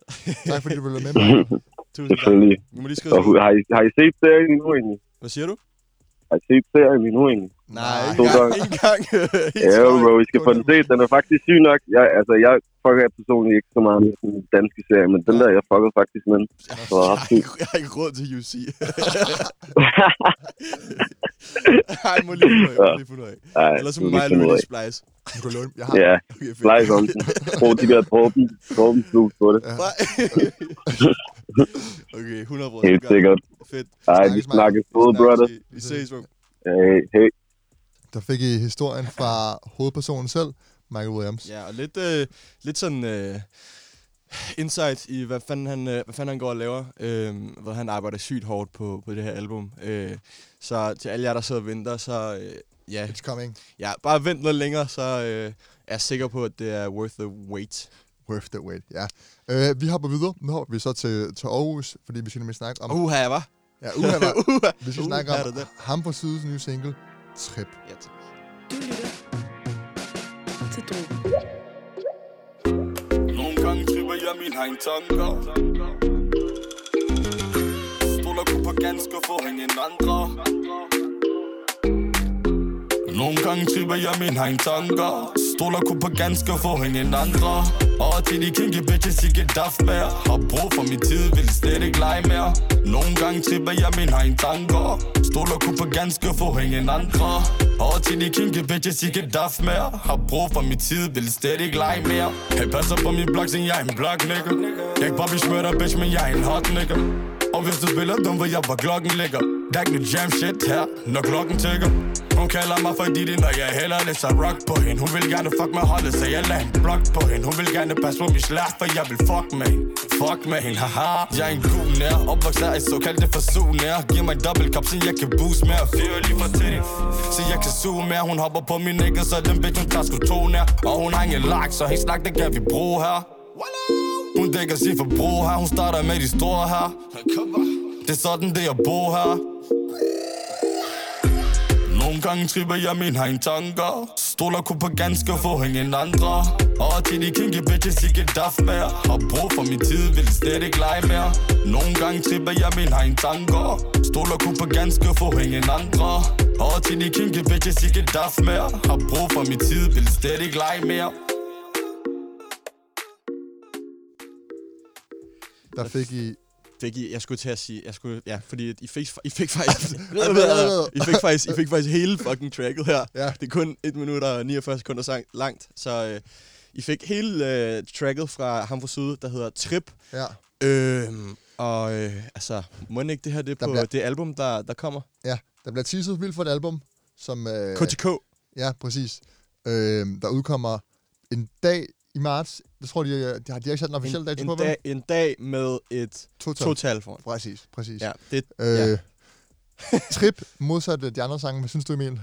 Tak fordi du ville være med (laughs) mig. Tusind tak. Selvfølgelig. Vi må lige skrive har I, har I set serien endnu egentlig? Hvad siger du? Har I set serien endnu egentlig? Nej, Nej. ikke engang. Ikke engang. Ja, bro, I skal få den set. Den er faktisk syg nok. Jeg, altså, jeg fucker personligt ikke så meget med den danske serie, men den der, jeg fuckede faktisk med den. Jeg ret har, ikke, jeg har ikke råd til UC. Ej, jeg må lige finde ud af. jeg må lige finde ud af. Ej, Ellers så må mig af. splice. Du kan låne. Jeg har. Ja, Okay, slice om den. Brug de der dråben, dråben flus på det. Hva? (laughs) okay, 100 procent. Helt sikkert. Fedt. Ej, vi Snakkes, både, brother. Vi ses, bro. Hey, hey. Der fik I historien fra hovedpersonen selv, Michael Williams. Ja, og lidt, øh, lidt sådan øh, insight i, hvad fanden han, øh, hvad fanden han går og laver. Øh, hvor han arbejder sygt hårdt på, på det her album. Øh, så til alle jer, der sidder og venter, så øh, ja, It's coming. ja, bare vent noget længere, så øh, er jeg sikker på, at det er worth the wait. Worth the wait, ja. Øh, vi hopper videre. Nu hopper vi så til, til Aarhus, fordi vi skal nemlig snakke om... Uha, jeg var. Ja, uha, var. (laughs) Uha. Vi skal Uha, snakke om det ham fra Sydes nye single, Trip. Ja, tak. Du lytter til Drogen. Nogle gange tripper jeg mine egen tanker Stoler kun på ganske få ingen andre Nogle gange tripper jeg mine egen tanker Stoler kun på ganske få ingen andre Og til de kinky bitches ikke daf mere Har brug for min tid, vil slet ikke lege mere. Nogle gange tripper jeg min egen tanker. Stoler kun på ganske få ingen andre Og til de kinky bitches ikke daf mere Har brug for min tid, vil slet ikke lege mere. Hey, passer på min blok, siden jeg er en blok, nigga Jeg er ikke Bobby Schmurder, bitch, men jeg er en hot, nigga og hvis du spiller dum, hvor jeg hvor klokken ligger. Der er ikke noget jam shit her, når klokken tækker Hun kalder mig for Didi, når jeg heller lidt så rock på hende. Hun vil gerne fuck med holdet, så jeg lader en blok på hende. Hun vil gerne passe på min slag, for jeg vil fuck med hende. Fuck med hende, haha. Jeg er en god nær, opvokset i såkaldte forsug nær Giv mig dobbelt kop, så jeg kan boost mere. Fyre lige fra titty, så jeg kan suge mere. Hun hopper på min nigga, så den bitch, hun tager sgu to nær Og hun har ingen lak, så hendes snak, det kan vi bruge her. Wallah! Hun dækker sit forbrug her, hun starter med de store her. Det er sådan, det er at bo her. Nogle gange tripper jeg min egen tanker. Stoler kun på ganske få ingen andre. Og til de kinky bitches ikke daf mere. Har brug for min tid, vil slet ikke lege mere. Nogle gange tripper jeg min egen tanker. Stoler kun på ganske få ingen andre. Og til de kinky bitches ikke daf mere. Har brug for min tid, vil slet ikke lege mere. Der fik I... Fik I, jeg skulle til at sige, jeg skulle, ja, fordi I fik, I fik faktisk, I fik faktisk, I fik faktisk hele fucking tracket her. Ja. Det er kun 1 minut og 49 sekunder sang, langt, så øh, I fik hele øh, tracket fra ham fra Syd, der hedder Trip. Ja. Øhm, og øh, altså, må ikke det her det er Der på bliver- det album, der, der kommer? Ja, der bliver teaset vildt for et album, som... Øh, KTK. Ja, præcis. Øh, der udkommer en dag i marts. Jeg tror, de, de, har, de har ikke sat en officiel En, dato en, på, dag, en dag med et Total. total foran. Præcis, præcis. Ja, det, Øh, ja. Trip, modsat de andre sange. Hvad synes du, Emil?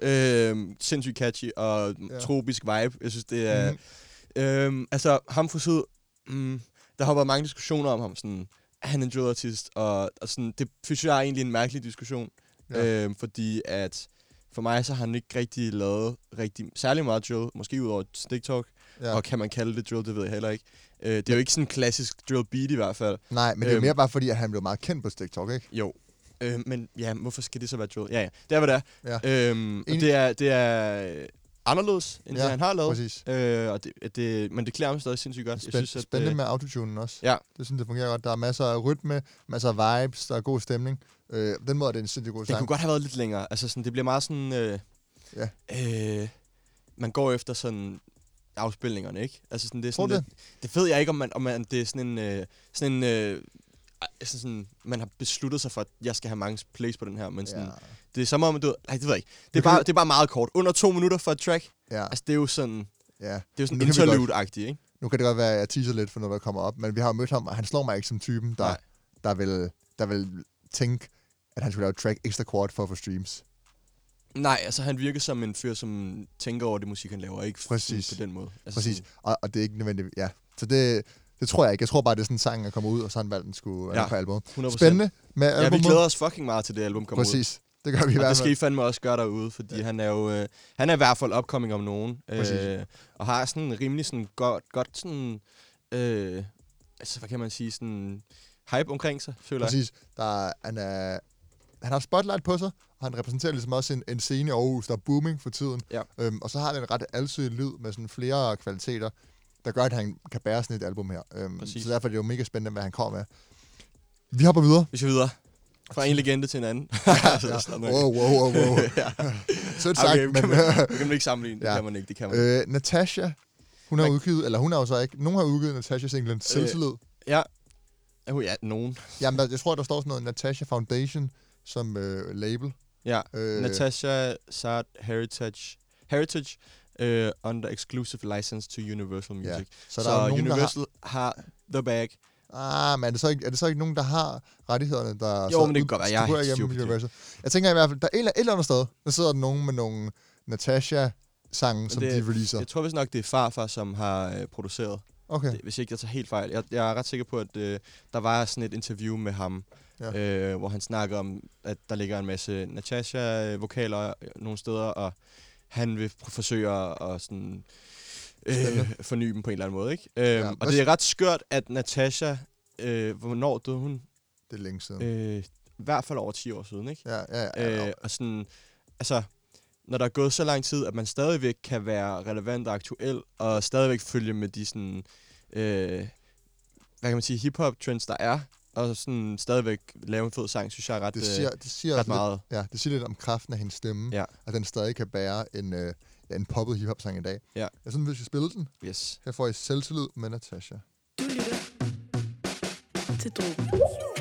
Øhm, sindssygt catchy og Ja. tropisk vibe. Jeg synes, det er... Mm. Øhm, altså, ham fra Syd... Mm, der har været mange diskussioner om ham. Sådan, er han en drill-artist? Og, og sådan, det synes jeg er egentlig en mærkelig diskussion. Ja. Øhm, fordi at for mig så har han ikke rigtig lavet rigtig, særlig meget drill. Måske ud over Stick Talk. Ja. Og kan man kalde det drill, det ved jeg heller ikke. Øh, det er jo ikke sådan en klassisk drill beat i hvert fald. Nej, men det er Øhm. mere bare fordi, at han blev meget kendt på TikTok, ikke? Jo. Øh, men ja, hvorfor skal det så være drill? Ja, ja. Det er, hvad det er. Ja. Øhm, og det er, det er øh, anderledes, end Ja, det, han har lavet. Præcis. Øh, og det, det, men det klæder ham stadig sindssygt godt. Spænd, synes, spændende øh, med autotunen også. Ja. Det synes det fungerer godt. Der er masser af rytme, masser af vibes, der er god stemning. Øh, den måde er det en sindssygt god Den sang. kunne godt have været lidt længere. Altså, sådan, det bliver meget sådan... Øh, Ja. øh, man går efter sådan afspilningerne, ikke? Altså sådan, det er sådan lidt, det ved jeg ikke, om, man, om man, det er sådan en... Øh, sådan en øh, altså sådan, man har besluttet sig for, at jeg skal have mange plays på den her, men sådan, Ja. det er som om, du... Nej, det ved jeg ikke. Det er, bare, det er bare meget kort. Under to minutter for et track. ja. Altså, det er jo sådan... ja. Det er jo sådan interlude-agtigt, ikke? Nu kan det godt være, at jeg teaser lidt for noget, der kommer op, men vi har jo mødt ham, og han slår mig ikke som typen, der, Nej. der, vil, der vil tænke, at han skulle lave et track ekstra kort for at få streams. Nej, altså han virker som en fyr, som tænker over det musik, han laver, ikke Præcis. sådan på den måde. Altså, Præcis. sådan- Og, og det er ikke nødvendigt, ja. Så det, det tror jeg ikke. Jeg tror bare, det er sådan en sang, der kommer ud, og så har han valgt, den skulle Ja, ja, på albumet. 100%. Spændende med Ja, vi albumet. glæder os fucking meget til det album kommer ud. Præcis. Det gør vi i Og hvert det skal fald. I fandme også gøre derude, fordi ja. han er jo øh, han er i hvert fald upcoming om nogen. Præcis. Øh, og har sådan rimelig sådan godt, godt sådan, øh, altså hvad kan man sige, sådan hype omkring sig, føler jeg. Præcis. Der, er- han, er, han har spotlight på sig, han repræsenterer ligesom også en, en scene i Aarhus, der er booming for tiden. Ja. Øhm, og så har det en ret alsidig lyd med sådan flere kvaliteter, der gør, at han kan bære sådan et album her. Øhm, Præcis. så derfor er det jo mega spændende, hvad han kommer med. Vi hopper videre. Vi skal videre. Fra en legende til en anden. (laughs) Altså, ja. Wow, wow, wow, wow. (laughs) ja. (laughs) Sødt sagt, Okay, men... kan man, det kan man ikke sammenligne. Det Ja. kan man ikke. Det kan man. øh, Natasha, hun har Man- udgivet, eller hun har jo så ikke, nogen har udgivet Natasha-singlen Selvtillid. Ja. Oh, ja, nogen. Jamen, jeg tror, der står sådan noget Natasha Foundation som øh, label. Ja. Øh, Natasha Sart Heritage, Heritage uh, under exclusive license to Universal Music. Ja, så så så der er nogen, der har- Universal har, the bag. Ah, men er det, så ikke, er det så ikke nogen, der har rettighederne, der Jo, så men det kan godt være. Jeg er helt. Universal? Jeg tænker i hvert fald, der er et, eller- et eller andet sted, der sidder der nogen med nogle Natasha-sange, som det- de releaser. Jeg tror vist nok, det er farfar, som har øh, produceret. Okay. Det, hvis ikke jeg tager helt fejl. Jeg, jeg er ret sikker på, at øh, der var sådan et interview med ham, Ja. øh, hvor han snakker om, at der ligger en masse Natasha-vokaler nogle steder, og han vil forsøge at sådan, øh, forny dem på en eller anden måde. Ikke? Øh, Ja, og det er ret skørt, at Natasha, øh, hvornår døde hun? Det er længe siden. Øh, I hvert fald over 10 år siden, ikke? Ja, ja, ja. Øh, og sådan, altså, når der er gået så lang tid, at man stadigvæk kan være relevant og aktuel, og stadigvæk følge med de sådan, øh, hvad kan man sige, hip-hop trends, der er, og sådan stadigvæk lave en fed sang, synes jeg er ret, det siger, øh, det siger ret lidt, meget. Ja, det siger lidt om kraften af hendes stemme, Ja. at den stadig kan bære en, øh, ja, en poppet hiphop-sang i dag. Ja. Jeg synes, vi skal spille den. Yes. Her får I selvtillid med Natasha. Du lytter til Drogen.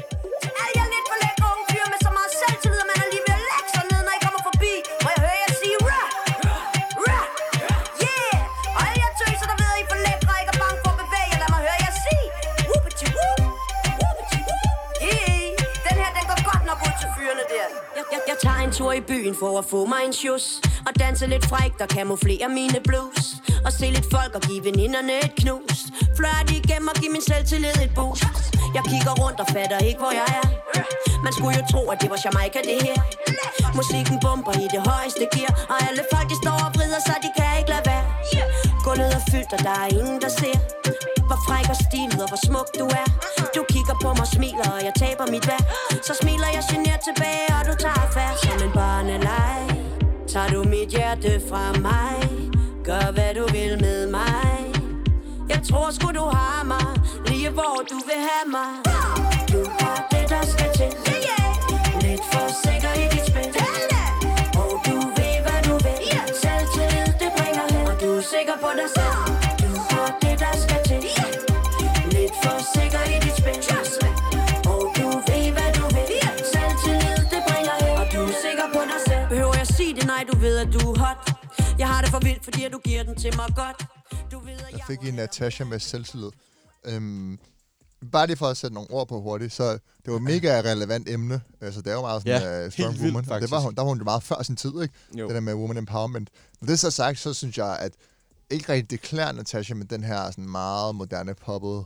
Tager en tur i byen for at få mig en sjus Og danse lidt frækt og kamuflere mine blues. Og se lidt folk og give veninderne et knus. Flørt igennem og give min selvtillid et boost. Jeg kigger rundt og fatter ikke hvor jeg er. Man skulle jo tro at det var Jamaica det her. Musikken bomber i det højeste gear. Og alle folk de står og vrider sig, de kan ikke lade være. Gulvet er fyldt og der er ingen der ser. Hvor fræk og stilet og hvor smuk du er. Du kigger på mig og smiler og jeg taber mit værd. Så smiler jeg genert tilbage og du mit hjerte fra mig. Gør hvad du vil med mig. Jeg tror sgu du har mig Lige hvor du vil have mig. Du har det der skal til. Lidt for sikker i dit spil. Og du ved hvad du vil. Selvtillid det bringer hen. Og du er sikker på dig selv. Ved at du er hot Jeg har det for vildt, fordi at du giver den til mig godt Du ved at Der jeg fik I Natasha med selvtillid. Øhm, bare lige for at sætte nogle ord på hurtigt, så det var et mega relevant emne. Altså, det er jo meget sådan, Ja, uh, strong vildt, woman. Det var, hun, der var hun jo meget før sin tid, ikke? Jo. Det der med woman empowerment. Når det er så sagt, så synes jeg, at ikke rigtig det klæder Natasha med den her sådan meget moderne poppet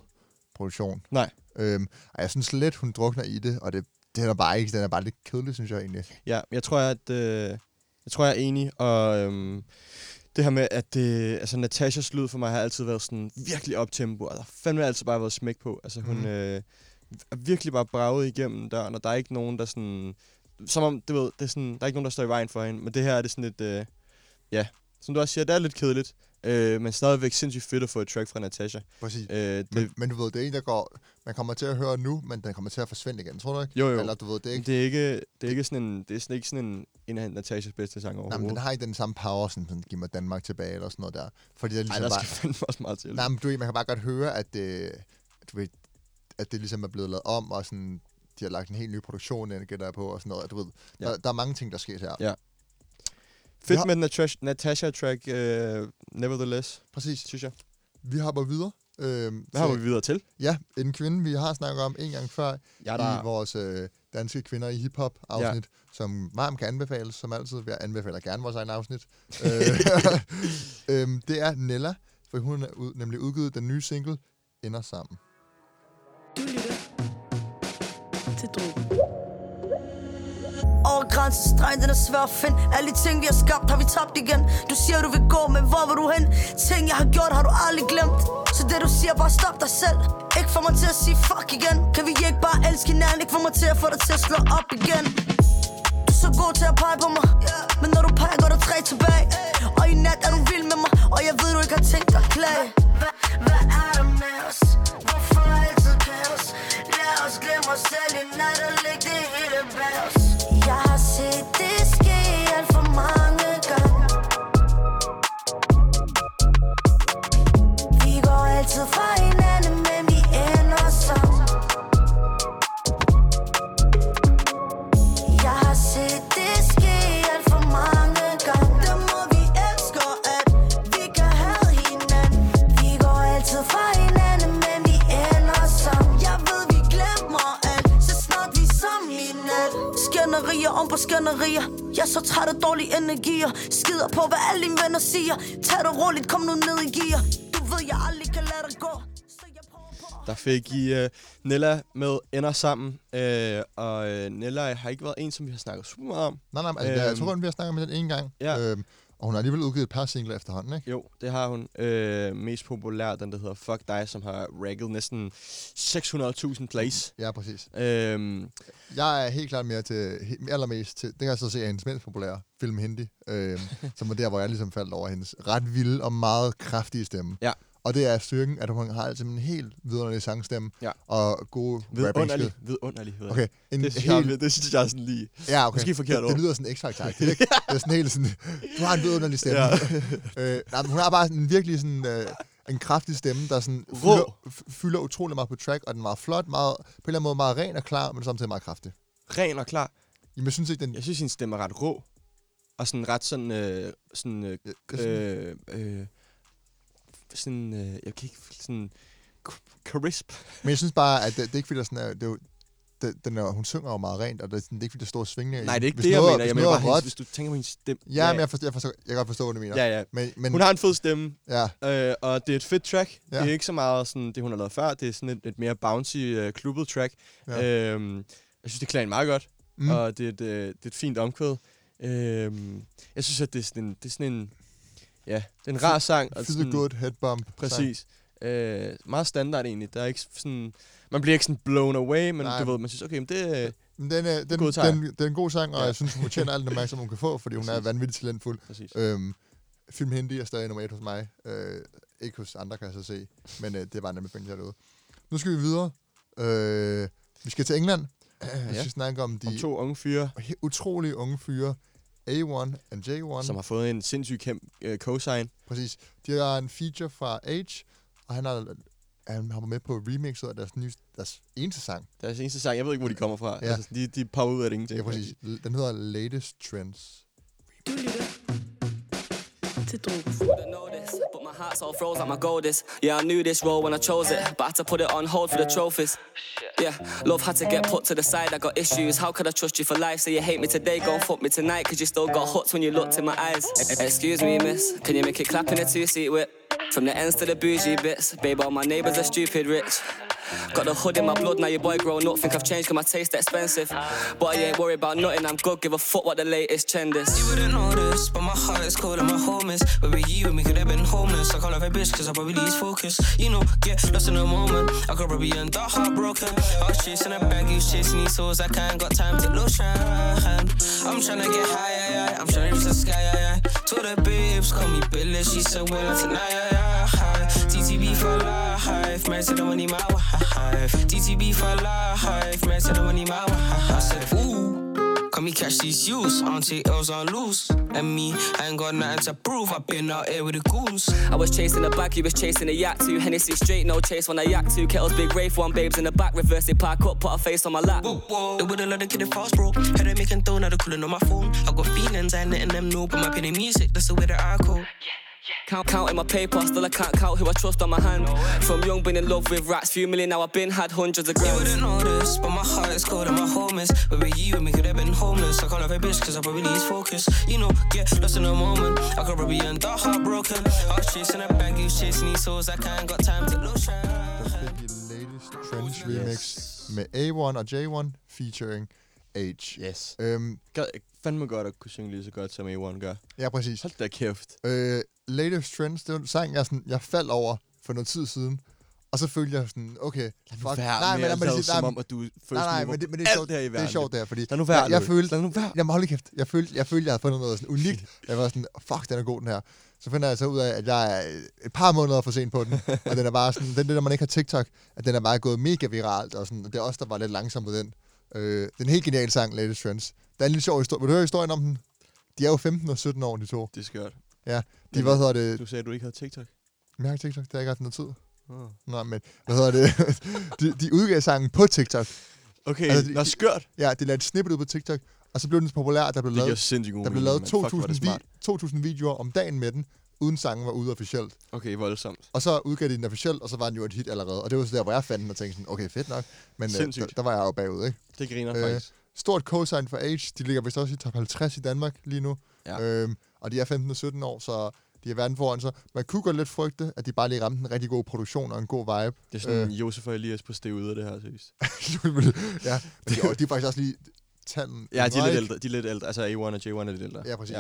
produktion. Nej. Øhm, og jeg synes lidt, hun drukner i det, og det, det er der bare ikke. Den er bare lidt kedelig, synes jeg egentlig. Ja, jeg tror, at øh, jeg tror, jeg er enig, og øhm, det her med, at det, altså Natashas lyd for mig har altid været sådan virkelig optempo, og der har fandme altid bare været smæk på. Altså hun Mhm. øh, er virkelig bare braget igennem døren, og der er ikke nogen, der sådan, som om, du ved, det er sådan, der er ikke nogen, der står i vejen for hende, men det her er det sådan lidt, øh, ja, som du også siger, det er lidt kedeligt, øh, men stadigvæk sindssygt fedt at få et track fra Natasha. Præcis. Øh, det, Men, men du ved, det er en, der går... Man kommer til at høre nu, men den kommer til at forsvinde igen, tror du ikke? jo, jo. Eller du ved, det er ikke... Det er ikke, det er ikke sådan en, det er sådan ikke sådan en, en af Natashas bedste sange Nej, men overhovedet. den har ikke den samme power, som den giver mig Danmark tilbage, eller sådan noget der. Fordi det er Ej, ligesom der bare... skal fandme også meget til. Nej, men du man kan bare godt høre, at det, du ved, at det ligesom er blevet lavet om, og sådan, de har lagt en helt ny produktion ind, gætter jeg på, og sådan noget. Du ved, ja. der, der, er mange ting, der sker her. Ja. Fedt har- med den Natasha, Natasha track, uh, Nevertheless, Præcis. synes jeg. Vi hopper videre. Øhm, Hvad har vi videre til? Ja, en kvinde, vi har snakket om en gang før Ja, i vores øh, danske kvinder i hiphop afsnit, ja. som varmt kan anbefales, som altid. Jeg anbefaler gerne vores egen afsnit. (laughs) øh, (laughs) øhm, det er Nella, for hun er ud, nemlig udgivet den nye single, Ender Sammen. Du lytter til Drogen. Over grænsestregen, den er svær at finde. Alle de ting, vi har skabt, har vi tabt igen. Du siger, du vil gå, men hvor vil du hen? Ting, jeg har gjort, har du aldrig glemt. Så det du siger, bare stop dig selv. Ikke få mig til at sige fuck igen. Kan vi ikke bare elske hinanden? Ikke få mig til at få dig til at slå op igen. Du er så god til at pege på mig. Men når du peger, går der tre tilbage. Og i nat er du vild med mig Og jeg ved, du ikke har tænkt dig at klage Hvad er der med os? Hvorfor altid kaos? Lad os glemme os selv i nat og lægge det hele bag os. Ske for altid fra hinanden, om på skænderier Jeg er så træt af dårlige energier Skider på, hvad alle dine venner siger Tag det roligt, kom nu ned i gear Du ved, jeg aldrig kan lade dig gå Så jeg prøver på at Der fik I uh, Nella med Ender Sammen. Uh, og uh, Nella har ikke været en, som vi har snakket super meget om. Nej, nej, altså, øhm, jeg tror kun, vi har snakket med den en gang. ja. Øhm, og hun har alligevel udgivet et par singler efterhånden, ikke? Jo, det har hun. Uh, mest populær, den der hedder Fuck Dig, som har ragget næsten 600.000 plays. Ja, præcis. Uh, Jeg er helt klart mere til, allermest til, det kan jeg så se er hendes mindst populære film Hindi, øhm, som var der, hvor jeg ligesom faldt over hendes ret vilde og meget kraftige stemme. Ja. Og det er styrken, at hun har altså en helt vidunderlig sangstemme Ja. og gode vidunderlig, vidunderlig. vidunderlig. Okay, en Det, helt... helt... det synes jeg er sådan lige... Ja, okay. Måske forkert det, det lyder sådan x factor ikke? (laughs) Det er sådan helt sådan, du har en vidunderlig stemme. Ja. (laughs) øh, nej, men hun har bare sådan en virkelig sådan, øh, en kraftig stemme, der sådan fylder, fylder utrolig meget på track, og den er meget flot, meget, på en eller anden måde meget ren og klar, men samtidig meget kraftig. Ren og klar. Jamen, jeg synes ikke, den... Jeg synes, hendes stemme er ret rå. Og sådan ret sådan... Øh, sådan øh, sådan- øh, øh, sådan... Øh, jeg kan ikke... Sådan... Crisp. Men jeg synes bare, at det, det er ikke fordi, der sådan er, det er jo, det, den er, hun synger jo meget rent, og det, er sådan- det er ikke fordi, der står svingende. Nej, det er ikke hvis det, jeg noget, mener. Jeg mener bare, er hendes, hvis du tænker på hendes stemme. Ja, men jeg, forstår, jeg, forstår, jeg kan godt forstå, hvad du mener. Ja, ja. Men, men, Hun har en fed stemme, ja, øh, og det er et fedt track. Ja. Ja. Det er ikke så meget sådan, det, hun har lavet før. Det er sådan et, et mere bouncy, øh, klubbet track. Ja. Ja. Øhm, jeg synes, det klæder meget godt. Mm. Mm. Og det er, et, øh, det er et fint omkvæd. Øhm, jeg synes, at det er sådan en... Det er sådan en ja, det er en rar sang. feel sådan- good head bump. Præcis. Øh, meget standard egentlig. Der er ikke sådan... Man bliver ikke sådan blown away, men Nej. du ved, man synes, okay, men det... Men den er, den, den, den, er en god sang, og Ja. jeg synes, hun fortjener alt den opmærksomhed, hun kan få, fordi hun er Præcis. vanvittigt talentfuld. Præcis. Øhm, film Hindi er stadig nummer et hos mig. Øh, ikke hos andre, kan jeg så se. Men øh, det er bare en anbefaling derude. Nu skal vi videre. Øh, vi skal til England. Vi Ja. skal snakke om de Om to unge fyre, utrolige unge fyre, A1 and J1. som har fået en sindssyg kæmpe øh, cosign. Præcis. De har en feature fra Age, og han har, han har været med på remixet af deres, nye, deres eneste sang. Deres eneste sang, jeg ved ikke, hvor de kommer fra. Ja. Ja. Altså, de, de popper ud af det ingenting. Ja, præcis. Den hedder Latest Trends. Du lytter til Drogen. Heart's all froze like my gold is. Yeah, I knew this role when I chose it, but I had to put it on hold for the trophies. Yeah, love had to get put to the side. I got issues. How could I trust you for life? Say you hate me today, go and fuck me tonight, cause you still got hooks when you looked in my eyes. Excuse me, miss, can you make it clap in a two seat whip? From the ends to the bougie bits, babe, all my neighbors are stupid rich. Got the hood in my blood, now your boy grown up, think I've changed my taste expensive. But I ain't worried about nothing, I'm good, give a fuck what the latest trend is. You wouldn't know this, but my heart is cold and my home is. With you, we could have been homeless. I her a bitch, cause I probably lose focus. You know, get lost in the moment. I could probably end up heartbroken. I was chasing a bag, you chasing these souls. I can't got time to lotion. I'm trying to get high, yeah, yeah. I'm trying to reach the sky, yeah. To the babes, call me Billy, she said, well, tonight, yeah. Hi. TTB for life, married to the money, my wife. TTB for life, married to the money, my wife. I said, ooh. Come me catch these youths, I don't L's on loose. And me, I ain't got nothing to prove. I've been out here with the goons. I was chasing the bag, you was chasing a yak too. Hennessy straight, no chase when I yak two. Kettles big Wraith, one babes in the back, reverse it, park up, put a face on my lap. Whoa, whoa. They wouldn't let the kid it fast, bro. Had it making dough, now they're calling on my phone. I got feelings, I ain't letting them know. But my penny music, that's the way that I go. Count, counting my paper, still I can't count who I trust on my hand. From young, been in love with rats, few million now I've been had hundreds of You grams. wouldn't know this, but my heart is cold and my home is. But with you, we could have been homeless. I call her a bitch, cause I probably lose focus. You know, get lost in a moment. I could probably end up heartbroken. I was chasing a bag, you chasing these souls. I can't got time to lose Trends Remix med A1 og J1 featuring H. Yes. Øhm, Gad, fandme godt at kunne synge lige så godt, som A1 gør. ja, præcis. Hold da kæft. Øh, Latest Trends, det var en sang, jeg, sådan, jeg faldt over for noget tid siden. Og så følte jeg sådan, okay, fuck. Vær nej, med men, at men, lade det, som nej, om, at du first nej, nej, men det, men det er sjovt, her i det er verden. sjovt der, fordi Lad nu være, jeg, jeg følte, Lad nu være. jamen hold kæft, jeg følte, jeg følte, jeg havde fundet noget sådan unikt. (laughs) Jeg var sådan, fuck, den er god, den her. Så finder jeg så ud af, at jeg er et par måneder for sent på den, (laughs) og den er bare sådan, den der, man ikke har TikTok, at den er bare gået mega viralt, og sådan, og det er også der var lidt langsom på den. Øh, det er en helt genial sang, Latest Trends. Der er en lille sjov historie. Vil du høre historien om den? De er jo 15 og 17 år, de to. Det er skørt. Ja, de, Men hvad hedder det? Du sagde, at du ikke havde TikTok. Jeg har ikke TikTok, det har jeg ikke haft noget tid. Oh. Nej, men hvad hedder det? (laughs) de, de udgav sangen på TikTok. Okay, Altså, de- nå, skørt. Ja, de lavede et snippet ud på TikTok, og så blev den så populær, der blev Det lavet, der blev lavet mand. Fuck, hvor er det 2.000 smart. vi, 2.000 videoer om dagen med den, uden sangen var ude officielt. Okay, voldsomt. Og så udgav de den officielt, og så var den jo et hit allerede. Og det var så der, hvor jeg fandt den og tænkte sådan, okay, fedt nok. Men øh, der, der, var jeg jo bagud, ikke? Det griner Øh, faktisk. Stort cosign for Age. De ligger vist også i top 50 i Danmark lige nu. Ja. Øhm, og de er 15 og 17 år, så de er verden foran sig. Man kunne godt lidt frygte, at de bare lige ramte en rigtig god produktion og en god vibe. Det er sådan øh. Josef og Elias på stedet, det her, seriøst. (laughs) ja, men de, de er faktisk også lige tanden. Ja, de er lidt ældre. De er lidt ældre. Altså A1 og J1 er lidt ældre. Ja, præcis.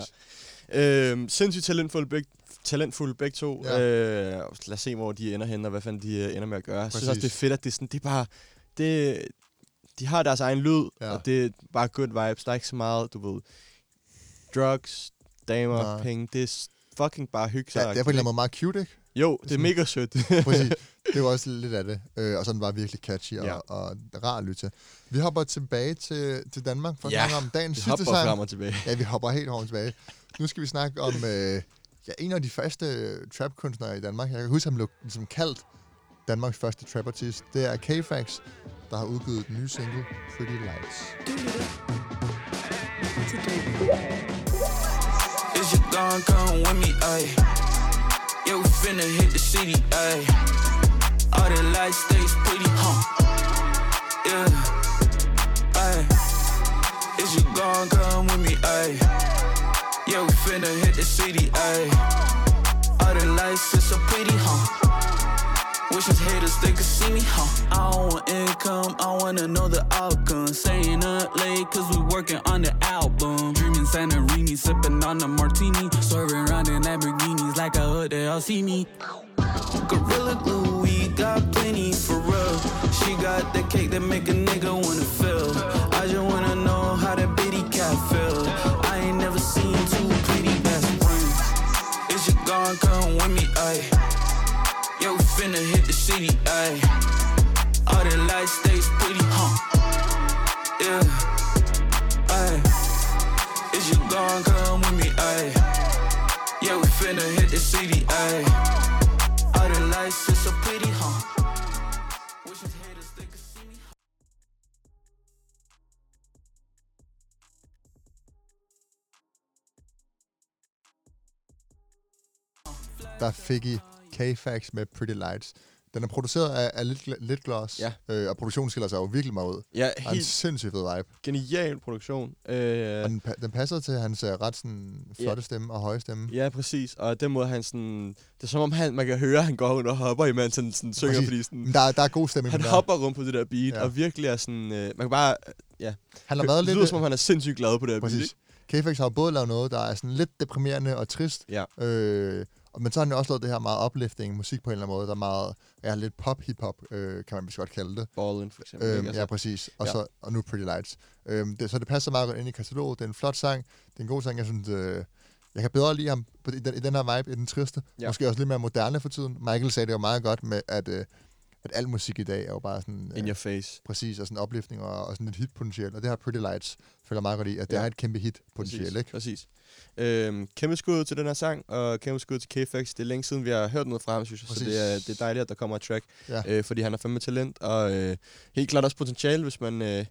Ja. Øhm, sindssygt talentfulde begge, talentfulde begge to. Ja. Øh, lad os se, hvor de ender hen, og hvad fanden de øh, ender med at gøre. Jeg synes også, Præcis. det er fedt, at det er sådan, det er bare... Det, de har deres egen lyd, ja. og det er bare good vibes. Der er ikke så meget, du ved, drugs, damer, Nej. penge. Det er fucking bare hygge sig. Ja, det er på en eller anden måde meget cute, ikke? Jo, det er Sådan- mega sødt. Præcis. (laughs) Det var også lidt af det. Øh, og sådan var virkelig catchy og, Ja. og rar at lytte til. Vi hopper tilbage til, til Danmark for at Ja, snakke om dagens vi sidste sang. frem og tilbage. Ja, vi hopper helt hårdt tilbage. Nu skal vi snakke om øh, ja, en af de første øh, trapkunstnere i Danmark. Jeg kan huske, han blev ligesom kaldt Danmarks første trapartist. Det er K-Fax, der har udgivet den nye single Pretty Lights. Du lytter til Gon' come with me, ayy? Yeah, we finna hit the city, ayy. All the lights stays pretty, huh? Yeah, ayy. Is you gon' come with me, ayy? Yeah, we finna hit the city, ayy. All the lights is so pretty, huh? Wish these haters they could see me, huh? I don't want income, I wanna know the outcome. Staying up late, cause we working on the album. Dreaming Santorini, sipping on a martini. Swerving around in Lamborghinis like a hood, they all see me. Gorilla glue, we got plenty for real. She got the cake that make a nigga wanna feel. I just wanna know how that bitty cat feel. I ain't never seen two pretty best friends. Is you gon' come with me, ayy? Finna hit the city, ayy. All the lights stays pretty, huh? Yeah, ayy. Is you gon' come with me, ayy? Yeah, we finna hit the city, ayy. All the lights is so pretty, huh? Wish these Der K-Fax med Pretty Lights. Den er produceret af, af Lit, Lit Gloss, Ja. øh, og produktionen skiller sig jo virkelig meget ud. Ja, Der er en helt sindssygt fed vibe. genial produktion. Øh, Og den, den passer til hans uh, ret sådan, flotte Ja. stemme og høje stemme. Ja, præcis. Og den måde, han sådan... Det er som om, han, man kan høre, at han går rundt og hopper, imens han sådan synger, Præcis. fordi sådan... Der, er- der er god stemning. Han den hopper rundt på det der beat, Ja. og virkelig er sådan... Øh, man kan bare... øh, Ja. Han har været det lidt... lyder, som om han er sindssygt glad på det her beat, Præcis. K-Fax har både lavet noget, der er sådan lidt deprimerende og trist. Ja. Øh, og- men så har han jo også lavet det her meget uplifting musik på en eller anden måde, der er meget, ja, lidt pop-hip-hop, øh, kan man vist godt kalde det. Ballin, for eksempel. Øhm? Altså, ja, præcis. Og, ja. så, og nu Pretty Lights. Øhm, det, så det passer meget godt ind i kataloget. Det er en flot sang. Det er en god sang. Jeg synes, øh, jeg kan bedre lide ham på, i, den, i den her vibe, i den triste. Ja. Måske også lidt mere moderne for tiden. Michael sagde det jo meget godt med, at, øh, at al musik i dag er jo bare sådan... In your face. Præcis, og sådan opløftning og, og sådan lidt hitpotentiale. Og det har Pretty Lights føler meget godt i, at det Ja. er et kæmpe hit potentiale, Præcis, ikke? præcis. Øhm, kæmpe skud til den her sang, og kæmpe skud til K-Fax. Det er længe siden, vi har hørt noget fra ham, synes jeg, Præcis. så det er, det er dejligt, at der kommer et track, Ja. øh, fordi han har fandme talent, og øh, helt klart også potentiale, hvis man, øh,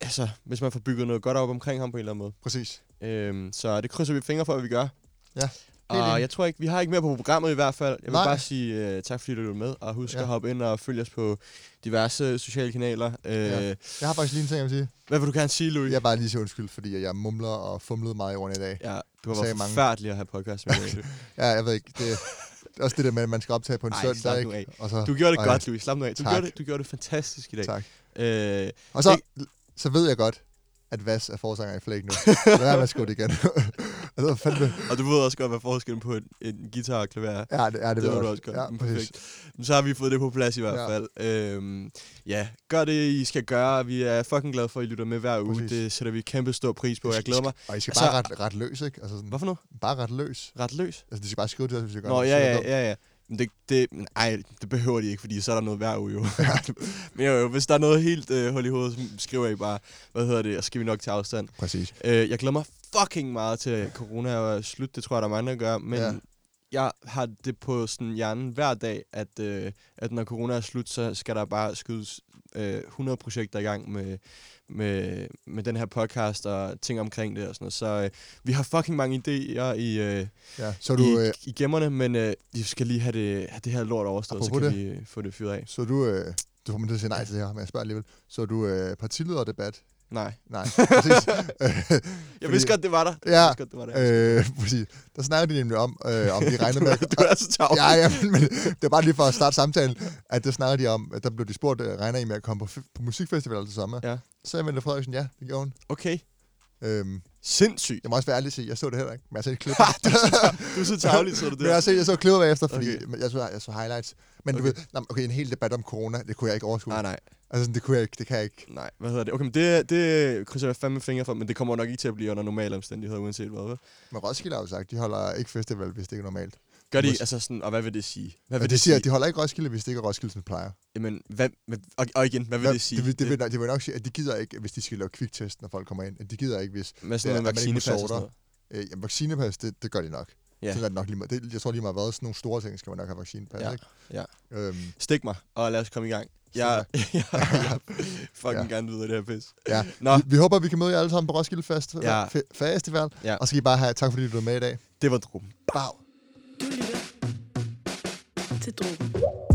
altså, hvis man får bygget noget godt op omkring ham på en eller anden måde. Præcis. Øhm, så det krydser vi fingre for, at vi gør. Ja. Og jeg tror ikke, vi har ikke mere på programmet i hvert fald. Jeg vil Nej. bare sige uh, tak, fordi du lyttede med. Og husk Ja. at hoppe ind og følge os på diverse sociale kanaler. Uh, Ja. Jeg har faktisk lige en ting, jeg vil sige. Hvad vil du gerne sige, Louis? Jeg er bare lige så undskyld, fordi jeg mumler og fumlede meget i ordene i dag. Ja, du har været forfærdelig at have podcast med. (laughs) Louis. Ja, jeg ved ikke. Det, er også det der med, at man skal optage på en Ej, søndag, ikke? af. Og så, Du gjorde det Ej, godt, Louis. Slap nu af. Du tak. gjorde, det, du gjorde det fantastisk i dag. Tak. Øh, Og så, ikke- så ved jeg godt, at Vas er forsanger i Flake nu. (laughs) Lad være med at skrive det igen. (laughs) altså, fandme. og du ved også godt, hvad forskellen på en, en guitar og klaver er. Ja, det, ja, det, det ved du også godt. Ja, præcis. Perfekt. Men så har vi fået det på plads i hvert Ja. fald. Øhm, ja, gør det, I skal gøre. Vi er fucking glade for, at I lytter med hver uge. Præcis. Det sætter vi kæmpe stor pris på. Jeg glæder mig. Og I skal Altså- bare ret, ret løs, ikke? Altså sådan, Hvad for noget? bare ret løs. Ret løs? Altså, de skal bare skrive til os, hvis jeg gør Nå, ja, ja, det ja, ja. Men det, det, ej, det behøver de ikke, fordi så er der noget hver uge jo. (laughs) Men jo, hvis der er noget helt øh, hul i hovedet, så skriver I bare, hvad hedder det, og så skal vi nok til afstand. Præcis. Øh, jeg mig fucking meget til corona er slut, det tror jeg, der er mange, der gør, men Ja. jeg har det på sådan hjernen hver dag, at, øh, at når corona er slut, så skal der bare skydes øh, 100 projekter i gang med, med, med den her podcast og ting omkring det og sådan noget. Så øh, vi har fucking mange idéer i, øh, Ja, så du, i, øh, i gemmerne, men øh, vi skal lige have det, have det her lort overstået, så kan vi øh, få det fyret af. Så du, øh, du får mig til at sige nej til det her, men jeg spørger alligevel. Så du øh, partilederdebat? Nej. Nej, (laughs) præcis. Jeg vidste (laughs) godt, det var der. Jeg Ja, vidste godt, det var der. øh, præcis. Der snakker de nemlig om, øh, om de regner med... (laughs) Du er så tavlig. Ja, ja, men, men det er bare lige for at starte samtalen, at der snakker de om, at der blev de spurgt, øh, regner I med at komme på, på musikfestival til sommer? Ja. Så sagde Mette Frederiksen, ja, det gjorde hun. Okay. Øhm, Sindssygt. Jeg må også være ærlig og sige, jeg så det heller ikke, men jeg har set klip. (laughs) du, så, du er så tavlig, (laughs) så du det. Men jeg set, jeg så klippet bagefter, fordi Okay. jeg, så, jeg så highlights. Men okay. Du ved, nå, okay, en hel debat om corona, det kunne jeg ikke overskue. Nej, nej. Altså, det kunne jeg ikke, det kan jeg ikke. Nej, hvad hedder det? Okay, men det, det krydser jeg fandme fingre for, men det kommer nok ikke til at blive under normale omstændigheder, uanset hvad. Men Roskilde har jo sagt, de holder ikke festival, hvis det ikke er normalt. Gør de, altså sådan, og hvad vil det sige? Hvad vil de siger, sige? at de holder ikke Roskilde, hvis det ikke er Roskilde, som plejer. Jamen, hvad, hvad, og, og igen, hvad vil det sige? Det, vil- det, vil, det vil nok sige, at de gider ikke, hvis de skal lave kviktest, når folk kommer ind. At de gider ikke, hvis... Med sådan det noget vaccinepas og sådan Øh, jamen, vaccinepas, det, det gør de nok. Ja. Så er det nok lige meget. Det, jeg tror lige meget, hvad sådan nogle store ting skal man nok have vaccinepas, Ja. ikke? Ja. Øhm, Stik mig, og lad os komme i gang. (laughs) Jeg, jeg, jeg fucking Ja. gerne videre det her pis. ja. Nå, Vi, vi, håber, vi kan møde jer alle sammen på Roskilde Fest, Ja. Fe- Festival. Ja. Og så skal I bare have tak, fordi du var med i dag. det var drum. Bag. Du lytter til Drogen.